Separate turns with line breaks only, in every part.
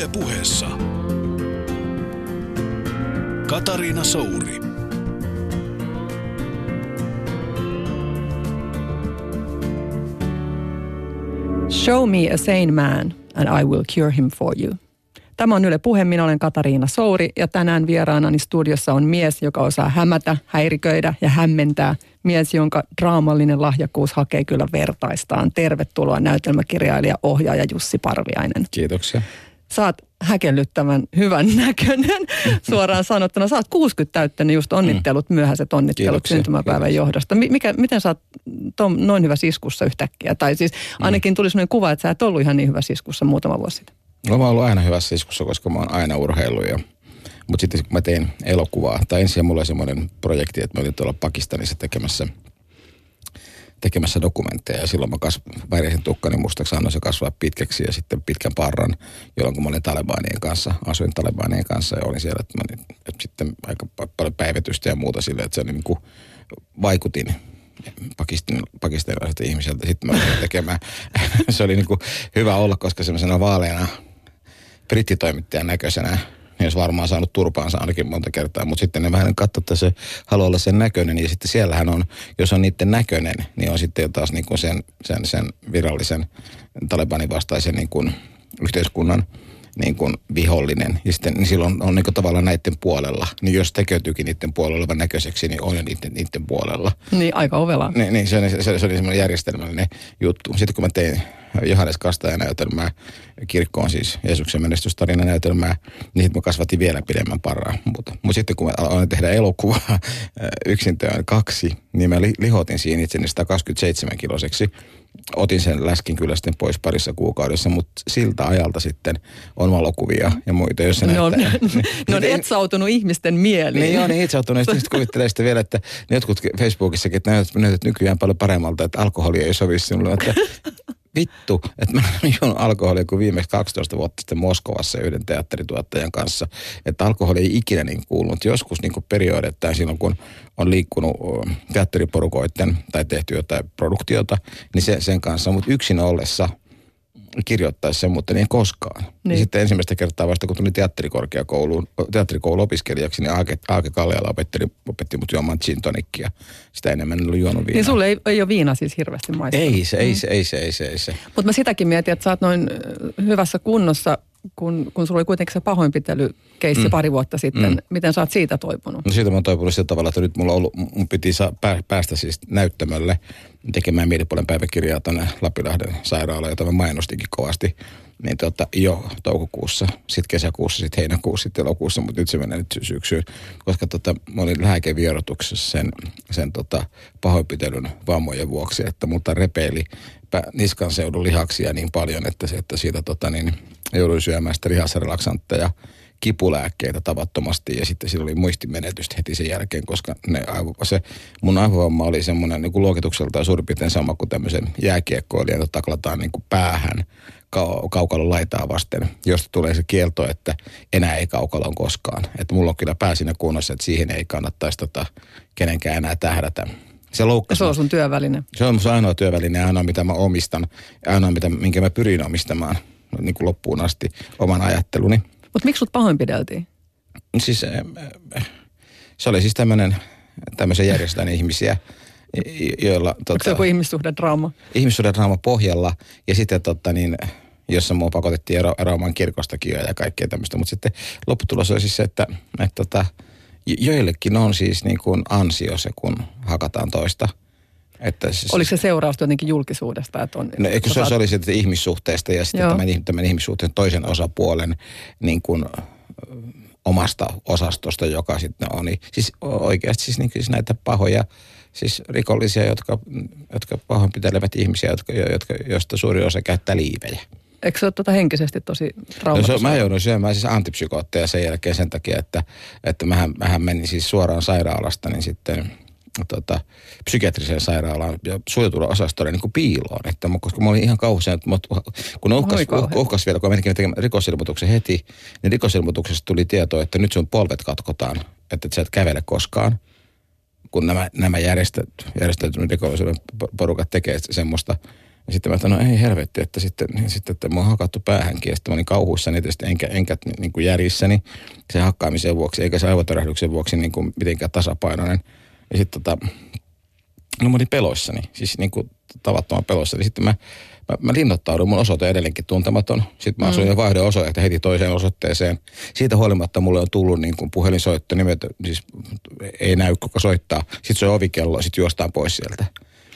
Yle puheessa. Katariina Souri.
Show me a sane man and I will cure him for you. Tämä on Yle Puhe, minä olen Katariina Souri ja tänään vieraanani studiossa on mies, joka osaa hämätä, häiriköidä ja hämmentää. Mies, jonka draamallinen lahjakkuus hakee kyllä vertaistaan. Tervetuloa näytelmäkirjailija, ohjaaja Jussi Parviainen.
Kiitoksia.
Saat häkellyttävän hyvän näköinen suoraan sanottuna. Saat 60 täyttänyt just onnittelut, mm. myöhäiset onnittelut
Kiitoksia,
syntymäpäivän
kiitoksia.
johdosta. Mi- Mikä, miten sä oot tom, noin hyvä siskussa yhtäkkiä? Tai siis ainakin tuli sellainen kuva, että sä et ollut ihan niin hyvä siskussa muutama vuosi sitten.
No, mä oon ollut aina hyvässä iskussa, koska mä oon aina urheillut. Ja, mutta sitten kun mä tein elokuvaa, tai ensin mulla oli semmoinen projekti, että mä olin tuolla Pakistanissa tekemässä, tekemässä dokumentteja. Ja silloin mä kas, värjäsin tukkani mustaksi, annoin se kasvaa pitkäksi ja sitten pitkän parran, jolloin kun mä olin Talebanien kanssa, asuin Talebanien kanssa ja olin siellä, että, mä olin, että sitten aika pa- paljon päivitystä ja muuta sille, että se niin kuin, vaikutin Pakistan, pakistanilaisilta ihmisiltä. Sitten mä aloin tekemään. se oli niin kuin hyvä olla, koska semmoisena vaaleana brittitoimittajan näköisenä niin olisi varmaan saanut turpaansa ainakin monta kertaa, mutta sitten ne vähän katsoo, että se haluaa olla sen näköinen, ja sitten siellähän on, jos on niiden näköinen, niin on sitten taas niin kuin sen, sen, sen virallisen Talibanin vastaisen niin kuin yhteiskunnan niin kuin vihollinen, ja sitten niin silloin on niin kuin tavallaan näiden puolella. Niin jos tekeytyykin niiden puolella olevan näköiseksi, niin on jo niiden, niiden puolella.
Niin, aika ovela.
Niin, niin se, oli- se, se oli semmoinen järjestelmällinen juttu. Sitten kun mä tein Johannes Kastajan näytelmää, kirkkoon siis Jeesuksen menestystarina näytelmää, niin sitten mä kasvatin vielä pidemmän parraa. Mutta mut sitten kun mä aloin tehdä elokuvaa yksin teon kaksi, niin mä li, lihotin siinä itseni 127 kiloseksi. Otin sen läskin kyllä sitten pois parissa kuukaudessa, mutta siltä ajalta sitten on valokuvia ja muita, jos se
Ne on,
näyttää.
ne on
Niin-
etsautunut ihmisten mieliin.
niin joo, niin itse auttunut. Sitten kuvittelee sitten vielä, että ne jotkut Facebookissakin, että näytät, näytät nykyään paljon paremmalta, että alkoholi ei sovi sinulle. Että vittu, että mä juon alkoholia kuin viimeksi 12 vuotta sitten Moskovassa yhden teatterituottajan kanssa. Että alkoholi ei ikinä niin kuulunut. Joskus niin perioidettain silloin, kun on liikkunut ö, teatteriporukoiden tai tehty jotain produktiota, niin se, sen kanssa. Mutta yksin ollessa kirjoittaisi sen, mutta niin koskaan. Niin.
Niin.
Ja sitten ensimmäistä kertaa vasta, kun tulin teatterikorkeakouluun, teatterikouluopiskelijaksi, niin Aake, Aake Kalliala opetteli, opetti mut juomaan gin tonickia. Sitä enemmän en ollut juonut viinaa.
Niin sulle ei, ei ole viina siis hirveästi maistunut.
ei se, ei se, ei se, ei se, ei se.
Mutta mä sitäkin mietin, että sä oot noin hyvässä kunnossa, kun, kun sulla oli kuitenkin se pahoinpitelykeissi mm. pari vuotta sitten. Mm. Miten sä oot siitä toipunut?
No siitä mä oon toipunut sillä tavalla, että nyt mulla on ollut, mun piti saa, pää, päästä siis näyttämölle tekemään mielipuolen päiväkirjaa tuonne Lapilahden sairaalaan, jota mä mainostinkin kovasti. Niin tota, jo toukokuussa, sitten kesäkuussa, sitten heinäkuussa, sitten elokuussa, mutta nyt se menee nyt sy- syksyyn. Koska tota, mä olin lääkevierotuksessa sen, sen tota, pahoinpitelyn vammojen vuoksi, että multa repeili pä- niskan seudun lihaksia niin paljon, että, se, että siitä tota, niin, jouduin syömään sitä lihasrelaksantteja kipulääkkeitä tavattomasti ja sitten sillä oli muistimenetystä heti sen jälkeen, koska ne aivo, se mun aivovamma oli semmoinen niin luokitukseltaan suurin piirtein sama kuin tämmöisen jääkiekkoilijan, jota taklataan niin kuin päähän kau- kaukalon laitaa vasten, josta tulee se kielto, että enää ei kaukalon koskaan. Että mulla on kyllä pää siinä kunnossa, että siihen ei kannattaisi tota, kenenkään enää tähdätä. Se loukkasi
se on sun työväline.
se on mun ainoa työväline ja ainoa, mitä mä omistan. Ainoa, mitä, minkä mä pyrin omistamaan niin kuin loppuun asti oman ajatteluni.
Mutta miksi sut pahoinpideltiin?
Siis äh, äh, se oli siis tämmöinen, tämmöisen järjestön ihmisiä, jo- joilla
Onko se
tota,
joku ihmissuhdedraama?
ihmissuuden draama pohjalla ja sitten tota niin, jossa mua pakotettiin ero, eroamaan kirkostakin ja kaikkea tämmöistä. Mutta sitten lopputulos oli siis se, että, että tota, jo- joillekin on siis niin kuin ansio se, kun hakataan toista. Että siis,
Oliko se seurausta jotenkin julkisuudesta? Että on,
No, eikö se, se oli sitten ihmissuhteesta ja sitten
Joo.
tämän, tämän ihmissuhteen toisen osapuolen niin kuin, omasta osastosta, joka sitten on. Niin, siis oikeasti siis, niin, siis näitä pahoja siis rikollisia, jotka, jotka pahoinpitelevät ihmisiä, jotka, jotka, joista suuri osa käyttää liivejä.
Eikö se ole tuota henkisesti tosi
No, se,
traumatisoiva?
mä joudun syömään siis antipsykootteja sen jälkeen sen takia, että, että mähän, mähän menin siis suoraan sairaalasta, niin sitten tota, psykiatriseen sairaalaan ja suojatulla osastolle niin kuin piiloon. Että, koska mä olin ihan kauhean, että mut- kun uhkas,
kauhea.
uhkas vielä, kun mä menin tekemään rikosilmoituksen heti, niin rikosilmoituksesta tuli tieto, että nyt sun polvet katkotaan, että et sä et kävele koskaan. Kun nämä, nämä järjestet, rikollisuuden porukat tekee semmoista, Ja sitten mä että no ei helvetti, että sitten, niin sitten että mua on hakattu päähänkin. Ja sitten mä olin kauhuissani tietysti enkä, enkä niin kuin järjissäni sen hakkaamisen vuoksi, eikä se aivotörähdyksen vuoksi niin kuin mitenkään tasapainoinen. Ja sitten tota, no mä olin peloissani, siis niin kuin tavattoman peloissani. Sitten mä, mä, mä linnoittaudun, mun osoite on edelleenkin tuntematon. Sitten mä asuin mm. ja vaihdoin osoitetta heti toiseen osoitteeseen. Siitä huolimatta mulle on tullut niin kuin puhelinsoitto, nimet, siis ei näy kuka soittaa. Sitten se on ovikello sitten juostaan pois sieltä.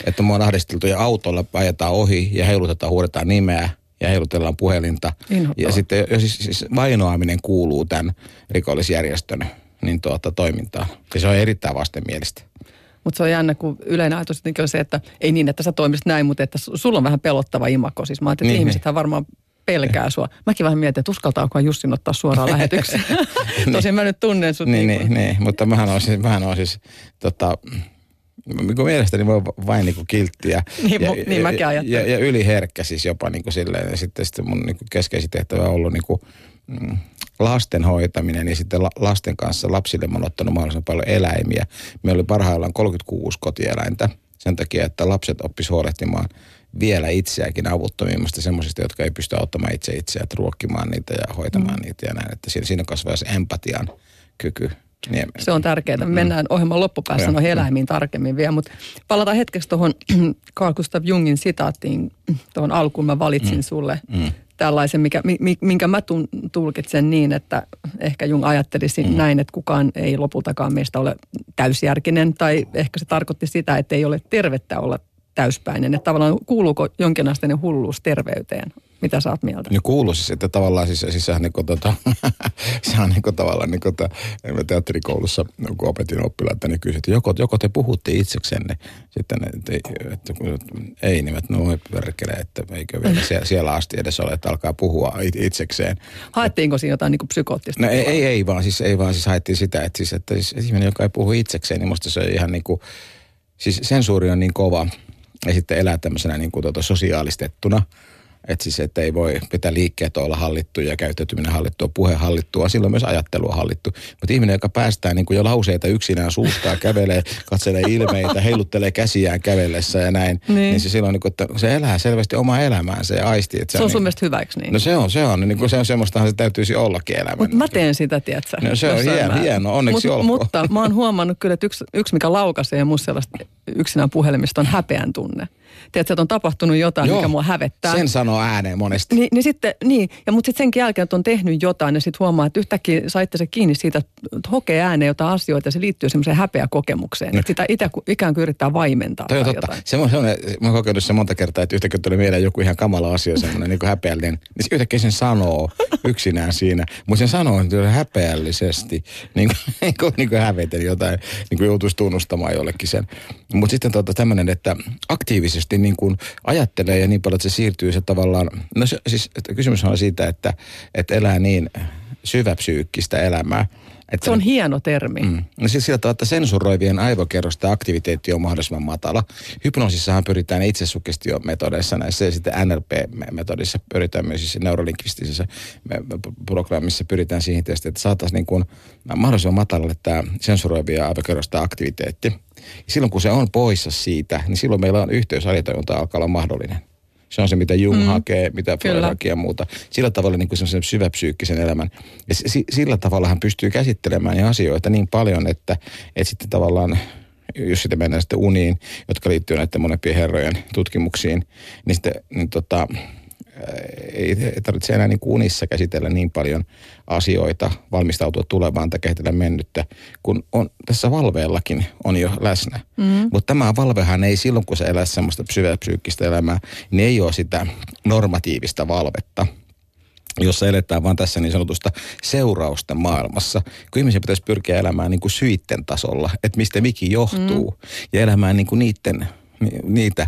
Että mua on ahdisteltu ja autolla ajetaan ohi ja heilutetaan, huudetaan nimeä ja heilutellaan puhelinta. Ja sitten ja siis, siis vainoaminen kuuluu tämän rikollisjärjestön niin tuota, toimintaan. Ja se on erittäin vastenmielistä.
Mutta se on jännä, kun yleinen ajatus on se, että ei niin, että sä toimisit näin, mutta että sulla on vähän pelottava imako. Siis mä ajattelin, että niin, ihmisethän varmaan pelkää sua. Mäkin vähän mietin, että uskaltaako Jussin ottaa suoraan lähetykseen. Tosin mä nyt tunnen sut.
Niin, niin, niin, mutta mähän on siis, mähän on siis tota, Mikä mielestäni voi vain niin kuin kilttiä.
niin, ja, niin mäkin
ja, ja, ja, yliherkkä siis jopa niin kuin silleen. Ja sitten, sitten mun niin kuin keskeisin tehtävä on ollut niin kuin, mm, lasten hoitaminen ja sitten lasten kanssa lapsille mä oon ottanut mahdollisimman paljon eläimiä. Meillä oli parhaillaan 36 kotieläintä sen takia, että lapset oppis huolehtimaan vielä itseäkin avuttomimmasta semmoisista, jotka ei pysty auttamaan itse itseään, ruokkimaan niitä ja hoitamaan mm. niitä ja näin. Että siinä, siinä kasvaa se empatian kyky.
Se on tärkeää. Me mennään ohjelman loppupäässä noihin eläimiin tarkemmin vielä, mutta palataan hetkeksi tuohon Carl Gustav Jungin sitaattiin tuohon alkuun. Mä valitsin mm. sulle mm. tällaisen, mikä, minkä mä tulkitsen niin, että ehkä Jung ajattelisi mm. näin, että kukaan ei lopultakaan meistä ole täysjärkinen, tai ehkä se tarkoitti sitä, että ei ole tervettä olla täyspäinen. Että tavallaan kuuluuko jonkinasteinen hulluus terveyteen? Mitä sä oot mieltä?
No kuuluu siis, että tavallaan siis, siis sehän, niin tota, sehän niin tavallaan niin kuin, että teatterikoulussa, kun opetin oppilaita, niin kysyin, että joko, joko te puhutte itseksenne. Sitten että, että, että ei niin, että no perkele, että eikö vielä siellä, siellä asti edes ole, että alkaa puhua itsekseen.
Haettiinko siinä jotain niin kuin psykoottista?
No ei, ei, ei, vaan siis, ei vaan siis haettiin sitä, että, siis, että siis ihminen, joka ei puhu itsekseen, niin musta se on ihan niin kuin, siis sensuuri on niin kova ja sitten elää tämmöisenä niin kuin tuota sosiaalistettuna – että siis, että ei voi pitää liikkeet olla hallittu ja käyttäytyminen hallittua, puhe hallittua, silloin myös ajattelu on hallittu. Mutta ihminen, joka päästää niin kuin jo lauseita yksinään suustaa, kävelee, katselee ilmeitä, heiluttelee käsiään kävellessä ja näin, niin, niin se silloin, niin kuin, että se elää selvästi omaa elämäänsä ja aisti. Että
se, on
niin,
sun mielestä hyväksi niin?
No se on, se on. Niin kuin se on semmoistahan se täytyisi ollakin elämä.
Mutta mä teen sitä, tiedätkö?
No se on hieno, hieno, onneksi Mut,
olkoon. Mutta mä oon huomannut kyllä, että yksi, yksi mikä laukaisee musta sellaista yksinään puhelimista on häpeän tunne tiedätkö, että on tapahtunut jotain, Joo, mikä mua hävettää.
sen sanoo ääneen monesti.
Ni, niin sitten, niin, ja mutta sitten sen jälkeen, että on tehnyt jotain, ja sitten huomaa, että yhtäkkiä saitte se kiinni siitä, että hokee ääneen jotain asioita, ja se liittyy semmoiseen häpeäkokemukseen. No. Että sitä itä, ikään kuin yrittää vaimentaa.
Toi on totta. Jotain. Se on semmoinen, mä oon kokenut se monta kertaa, että yhtäkkiä tuli mieleen joku ihan kamala asia, semmoinen niin kuin häpeällinen. Niin se yhtäkkiä sen sanoo yksinään siinä. Mutta sen sanoo häpeällisesti, niin kuin, niin kuin, niin kuin häveten jotain, niin kuin joutuisi tunnustamaan jollekin sen. Mutta sitten tota, tämmöinen, että aktiivisesti niin kuin ajattelee ja niin paljon, että se siirtyy se tavallaan, no se, siis että kysymys on siitä, että, että elää niin syväpsyykkistä elämää. Että,
se on hieno termi. Mm,
no siis sillä tavalla, että sensuroivien aivokerrosta aktiviteetti on mahdollisimman matala. Hypnoosissahan pyritään itsesugestiometodeissa näissä ja sitten NLP-metodissa pyritään myös siis neurolinkvistisessä programmissa pyritään siihen tietysti, että saataisiin niin kuin mahdollisimman matalalle tämä sensuroivia aivokerrosta aktiviteetti. Silloin kun se on poissa siitä, niin silloin meillä on yhteys alitajunta alkaa olla mahdollinen. Se on se, mitä Jung mm. hakee, mitä Freud hakee ja muuta. Sillä tavalla niin kuin semmoisen syväpsyykkisen elämän. Ja sillä tavalla hän pystyy käsittelemään ja asioita niin paljon, että, että sitten tavallaan jos sitten mennään sitten uniin, jotka liittyy näiden monempien herrojen tutkimuksiin, niin sitten niin tota, ei tarvitse enää niin kuin unissa käsitellä niin paljon asioita, valmistautua tulevaan tai kehitellä mennyttä, kun on tässä valveellakin on jo läsnä. Mm. Mutta tämä valvehan ei silloin, kun se elää semmoista psyykkistä elämää, niin ei ole sitä normatiivista valvetta jossa eletään vaan tässä niin sanotusta seurausten maailmassa. Kun ihmisen pitäisi pyrkiä elämään niin kuin syitten tasolla, että mistä mikin johtuu, mm. ja elämään niin kuin niiden, niitä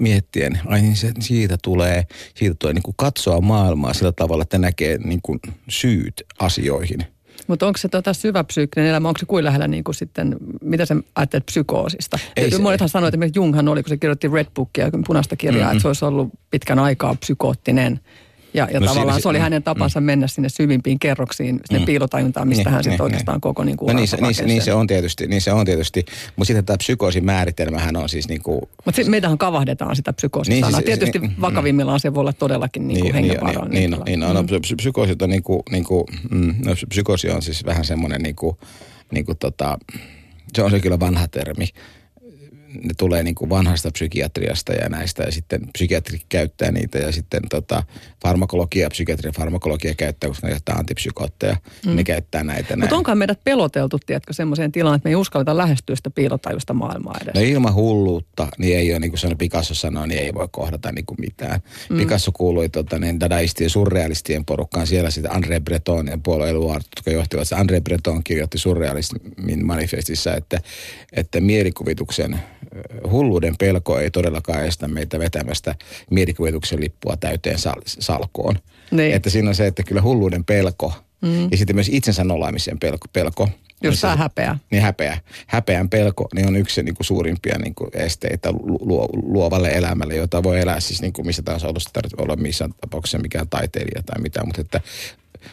miettien, ai niin se, siitä tulee, siitä tulee niin kuin katsoa maailmaa sillä tavalla, että näkee niin kuin syyt asioihin.
Mutta onko se tota syväpsyykkinen elämä, onko se kuin lähellä niin kuin sitten, mitä sä ajattelet psykoosista? Ei se, Monethan sanoivat, että Junghan oli, kun se kirjoitti Red Bookia, punaista kirjaa, mm-hmm. että se olisi ollut pitkän aikaa psykoottinen Ja, ja
No
tavallaan
siinä-
se oli
mm,
hänen tapansa mennä sinne syvimpiin kerroksiin, sinne
Mm.
piilotajuntaan, mistä
Niin,
hän sitten
niin,
oikeastaan koko niin kuin
No niin, se, niin, niin, se on tietysti, niin se on tietysti. Mutta sitten tämä psykoosin määritelmähän on siis niin kuin,
Mutta meitähän kavahdetaan sitä psykoosisanaa.
Niin,
Niin,
siis-
Tietysti
niin,
niin, vakavimmillaan se voi olla todellakin niin kuin
niin,
hengenvaarallinen.
niin,
tila.
niin, no, no, psy- psykoosit on niinku, niinku, mm, no, psykoosi on siis vähän semmoinen niinku, niinku tota, se on se kyllä vanha termi. Ne tulee niinku vanhasta psykiatriasta ja näistä ja sitten psykiatri käyttää niitä ja sitten tota, farmakologia, psykiatria farmakologia käyttää, koska ne käyttää antipsykootteja. Mm. Ne käyttää näitä.
Mutta onkaan meidät peloteltu, tiedätkö, semmoiseen tilaan, että me ei uskalleta lähestyä sitä piilotajusta maailmaa edes.
No ilman hulluutta, niin ei ole, niin kuin sanoi Picasso sanoi, niin ei voi kohdata niin kuin mitään. Mm. Picasso kuului tota, niin dadaistien surrealistien porukkaan. Siellä sitten André Breton ja Paul Eluard, jotka johtivat. André Breton kirjoitti surrealismin manifestissa, että, että mielikuvituksen hulluuden pelko ei todellakaan estä meitä vetämästä mielikuvituksen lippua täyteen sal- salkoon.
Niin.
Että siinä on se, että kyllä hulluuden pelko mm. ja sitten myös itsensä nolaamisen pelko, pelko
Jos sä häpeää.
niin häpeä, häpeän pelko niin on yksi niin kuin suurimpia niin kuin esteitä lu- luo, luovalle elämälle, jota voi elää siis niin kuin missä tahansa olossa, tarvitse olla missään tapauksessa mikään taiteilija tai mitään, mutta että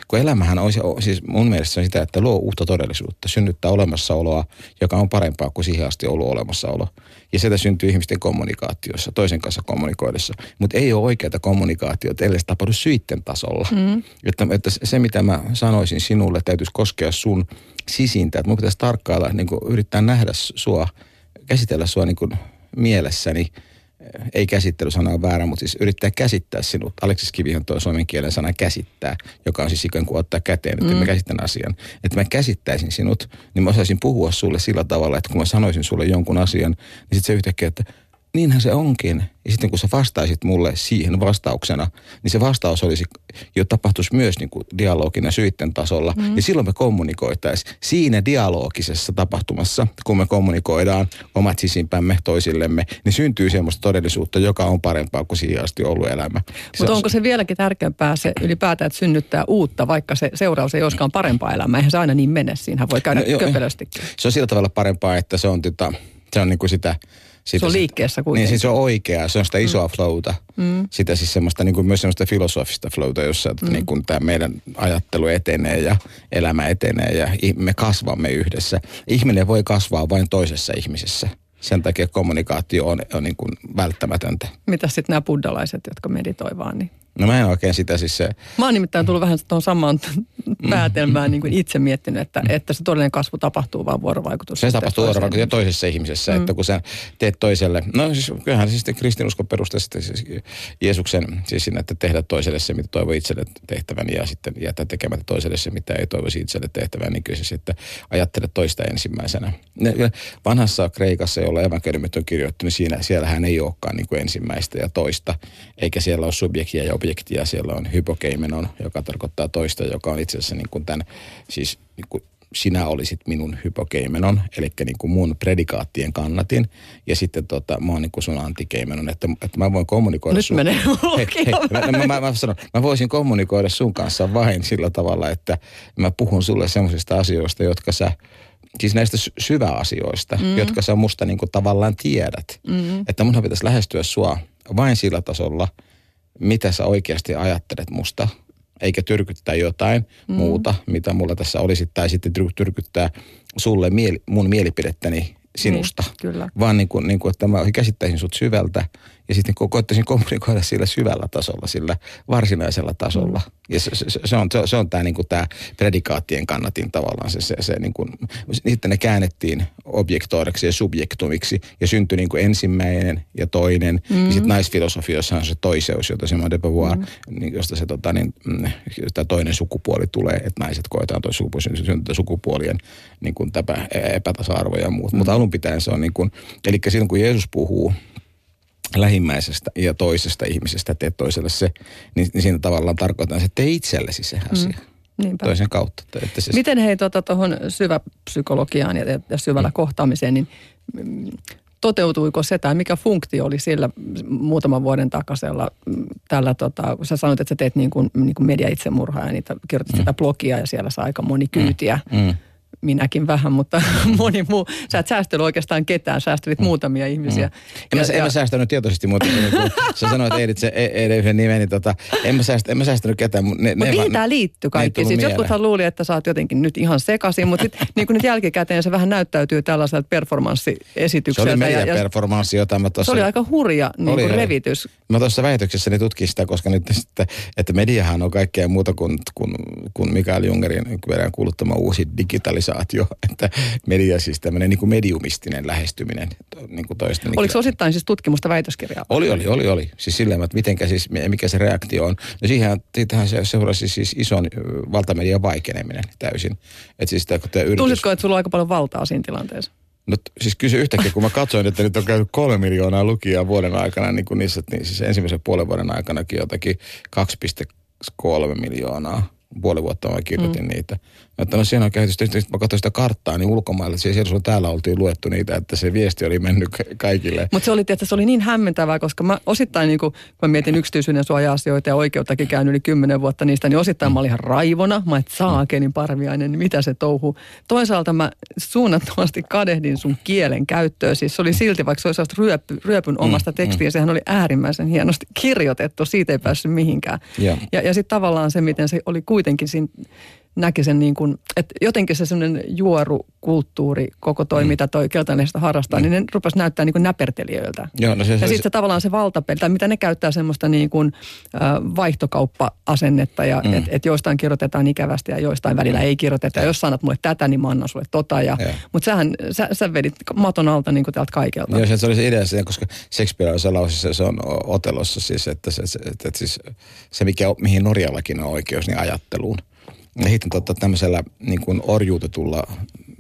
kun elämähän on, siis mun mielestä se on sitä, että luo uutta todellisuutta, synnyttää olemassaoloa, joka on parempaa kuin siihen asti ollut olemassaolo. Ja sieltä syntyy ihmisten kommunikaatiossa, toisen kanssa kommunikoidessa. Mutta ei ole oikeaa kommunikaatiota, ellei se tapahdu syitten tasolla. Mm. Että, että se, mitä mä sanoisin sinulle, täytyisi koskea sun sisintä. Että mun pitäisi tarkkailla, niin yrittää nähdä sua, käsitellä sua niin mielessäni. Ei käsittelysana on väärä, mutta siis yrittää käsittää sinut. Aleksis Kivihän tuo suomen kielen sana käsittää, joka on siis ikään kuin ottaa käteen, että mm. mä käsitän asian. Että mä käsittäisin sinut, niin mä osaisin puhua sulle sillä tavalla, että kun mä sanoisin sulle jonkun asian, niin sitten se yhtäkkiä, että niinhän se onkin. Ja sitten kun sä vastaisit mulle siihen vastauksena, niin se vastaus olisi jo tapahtuisi myös niin kuin dialogina syitten tasolla. Mm. Ja silloin me kommunikoitaisiin siinä dialogisessa tapahtumassa, kun me kommunikoidaan omat sisimpämme toisillemme, niin syntyy semmoista todellisuutta, joka on parempaa kuin siihen asti ollut elämä.
Mutta
on-
onko se vieläkin tärkeämpää se ylipäätään, että synnyttää uutta, vaikka se seuraus ei olisikaan parempaa elämää? Eihän se aina niin mene. Siinähän voi käydä
No, joo,
köpelöstikin.
Se on sillä tavalla parempaa, että se on, tota, se on niin kuin sitä, sitä...
Se on liikkeessä
Niin,
kuitenkin.
siis se on oikeaa, se on sitä isoa mm. flowta. Mm. Sitä siis semmoista, niin kuin myös semmoista filosofista flowta, jossa mm. niin kuin tämä meidän ajattelu etenee ja elämä etenee ja me kasvamme yhdessä. Ihminen voi kasvaa vain toisessa ihmisessä. Sen takia kommunikaatio on, on niin kuin välttämätöntä.
Mitä sitten nämä buddhalaiset, jotka meditoi vaan, niin
No mä en oikein sitä siis se,
Mä oon nimittäin tullut vähän tuohon samaan päätelmään niin kuin itse miettinyt, että, että se todellinen kasvu tapahtuu vaan vuorovaikutus.
Se tapahtuu vuorovaikutus ja toisessa ihmisessä, mm. että kun sä teet toiselle, no siis kyllähän se sitten kristinuskon perusteessa siis Jeesuksen, siis siinä, että tehdä toiselle se, mitä toivoo itselle tehtävän ja sitten jättää tekemättä toiselle se, mitä ei toivoisi itselle tehtävän, niin kyllä se sitten ajattele toista ensimmäisenä. Ne- Vanhassa Kreikassa, jolla evankeliumit on kirjoittu, niin siinä, siellähän ei olekaan niin kuin ensimmäistä ja toista, eikä siellä ole subjektia ja objektia, siellä on hypokeimenon, joka tarkoittaa toista, joka on itse asiassa niin kuin tämän, siis niin kuin sinä olisit minun hypokeimenon, eli niin kuin mun predikaattien kannatin, ja sitten tota, mä oon niin kuin sun antikeimenon, että, että mä voin kommunikoida
Nyt menee
hei, hei, mä, mä, mä, mä, sanon, mä voisin kommunikoida sun kanssa vain sillä tavalla, että mä puhun sulle semmoisista asioista, jotka sä, siis näistä sy- syväasioista, mm. jotka sä musta niin kuin tavallaan tiedät. Mm. Että munhan pitäisi lähestyä sua vain sillä tasolla, mitä sä oikeasti ajattelet musta, eikä tyrkyttää jotain mm. muuta, mitä mulla tässä olisi, tai sitten tyr- tyrkyttää sulle mieli, mun mielipidettäni sinusta.
Niin, kyllä.
Vaan niin kuin, niin kuin, että mä käsittäisin sut syvältä ja sitten ko- koettaisin kommunikoida sillä syvällä tasolla, sillä varsinaisella tasolla. Mm. Ja se, se, se on, se, se on tämä niin kuin tämä predikaattien kannatin tavallaan. Se, se, se niin kuin, sitten ne käännettiin objektoidaksi ja subjektumiksi ja syntyi niin kuin ensimmäinen ja toinen. Mm. Ja sitten naisfilosofiassa on se toiseus, jota Simone de Beauvoir, mm. niin, josta se tota, niin, mm, tämä toinen sukupuoli tulee, että naiset koetaan toi sukupuoli, syntyy sukupuolien niin kuin täpä, epätasa-arvo ja muut. Mm. Mutta alun pitäen se on niin kuin, eli silloin kun Jeesus puhuu lähimmäisestä ja toisesta ihmisestä, teet toiselle se, niin, niin siinä tavallaan tarkoitan, että tee itsellesi se asia. Mm.
Niinpä.
Toisen kautta. Että- se,
Miten hei tuohon tota, syväpsykologiaan ja, ja syvällä mm. kohtaamiseen, niin mm, toteutuiko se tai mikä funktio oli sillä muutaman vuoden takaisella mm, tällä, tota, kun sä sanoit, että sä teet niin kuin, niin kuin media-itsemurhaa ja niitä, kirjoitit mm. sitä blogia ja siellä saa aika moni kyytiä.
Mm.
Minäkin vähän, mutta moni muu. Sä et säästellyt oikeastaan ketään, säästelit mm. muutamia ihmisiä. Mm.
En, ja, mä, en mä säästänyt tietoisesti, mutta niin kun sä sanoit Eidit se Eidin yhden nimen, niin tota, en, mä säästä, en mä säästänyt ketään.
Ne, mutta mihin tämä liittyy kaikki? Siis jotkuthan luuli, että sä oot jotenkin nyt ihan sekaisin, mutta sitten niin nyt jälkikäteen se vähän näyttäytyy tällaiselta performanssiesitykseltä.
Se oli meidän ja, performanssi, jota mä tossa...
Se oli aika hurja niin oli, revitys.
Mä tuossa väitöksessäni tutkin sitä, koska nyt sitten, että mediahan on kaikkea muuta kuin, kuin, kuin Mikael Jungerin kuuluttama uusi digitalisaatio, että media siis tämmöinen niin kuin mediumistinen lähestyminen. Niin kuin toista,
Oliko se osittain siis tutkimusta väitöskirjaa?
Oli, oli, oli, oli. Siis sillä että mitenkä siis, mikä se reaktio on. No siihen, siitähän se seurasi siis ison valtamedian vaikeneminen täysin. Että siis tämä, tämä
yritys... Tulisitko, että sulla on aika paljon valtaa siinä tilanteessa?
No siis kysy yhtäkkiä, kun mä katsoin, että nyt on käynyt kolme miljoonaa lukijaa vuoden aikana, niin kuin niissä, niin siis ensimmäisen puolen vuoden aikanakin jotakin 2,3 miljoonaa puoli vuotta mä kirjoitin mm. niitä. Että no siinä on kehitystä. Sitten mä katsoin sitä karttaa, niin ulkomailla, siis siellä täällä oltiin luettu niitä, että se viesti oli mennyt kaikille.
Mutta se oli, että se oli niin hämmentävää, koska mä osittain, niin kun mä mietin yksityisyyden suoja-asioita ja oikeuttakin käyn yli kymmenen vuotta niistä, niin osittain mm. mä olin ihan raivona. Mä et saakenin parviainen, niin mitä se touhuu. Toisaalta mä suunnattomasti kadehdin sun kielen käyttöä. Siis se oli silti, vaikka se olisi ryöpy, ryöpyn omasta mm. tekstiä, mm. sehän oli äärimmäisen hienosti kirjoitettu. Siitä ei päässyt mihinkään. Yeah. Ja, ja sitten tavallaan se, miten se oli kuitenkin siinä näki sen niin kuin, että jotenkin se semmoinen juorukulttuuri, koko toi, mm. mitä toi keltainesta harrastaa, mm. niin ne rupesi näyttää niin kuin näpertelijöiltä. Joo, no se, ja sitten se, se, tavallaan se valtapeli, tai mitä ne käyttää semmoista niin kuin, äh, vaihtokauppa-asennetta, ja mm. että et joistain kirjoitetaan ikävästi ja joistain välillä mm. ei kirjoiteta. Ja jos sanat mulle tätä, niin mä annan sulle tota. Ja, mutta sähän, sä, sä vedit maton alta niin kuin täältä kaikelta.
Joo, se oli se idea siinä, koska Shakespeare on se lause, se on otelossa siis, että se, se, että, että siis se mikä, mihin Norjallakin on oikeus, niin ajatteluun ja sitten tota, tämmöisellä niin kuin orjuutetulla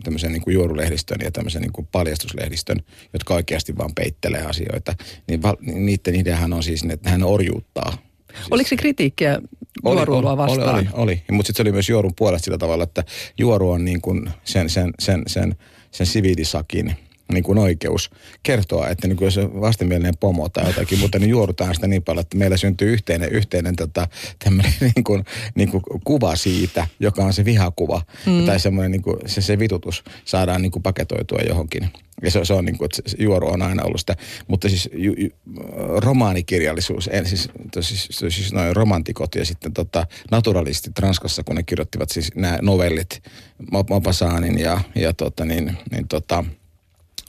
tämmöisen niin kuin juorulehdistön ja tämmöisen niin kuin paljastuslehdistön, jotka oikeasti vaan peittelee asioita, niin val, niiden ideahan on siis, että hän orjuuttaa. Siis,
Oliko se kritiikkiä juoruilua vastaan?
Oli, oli, oli. Mutta sitten se oli myös juorun puolesta sillä tavalla, että juoru on niin kuin sen, sen, sen, sen, sen siviilisakin niin kuin oikeus kertoa, että niin kuin jos vastenmielinen pomo tai jotakin, mutta niin juorutaan sitä niin paljon, että meillä syntyy yhteinen, yhteinen tota, tämmöinen niin kuin, niin kuin kuva siitä, joka on se vihakuva mm. tai semmoinen niin kuin, se, se vitutus saadaan niin kuin paketoitua johonkin. Ja se, se on niin kuin, että juoru on aina ollut sitä. Mutta siis ju, ju, romaanikirjallisuus, en, siis, siis, siis noin romantikot ja sitten tota, naturalistit Ranskassa, kun ne kirjoittivat siis nämä novellit, Maupassaanin ja, ja tota, niin, niin tota,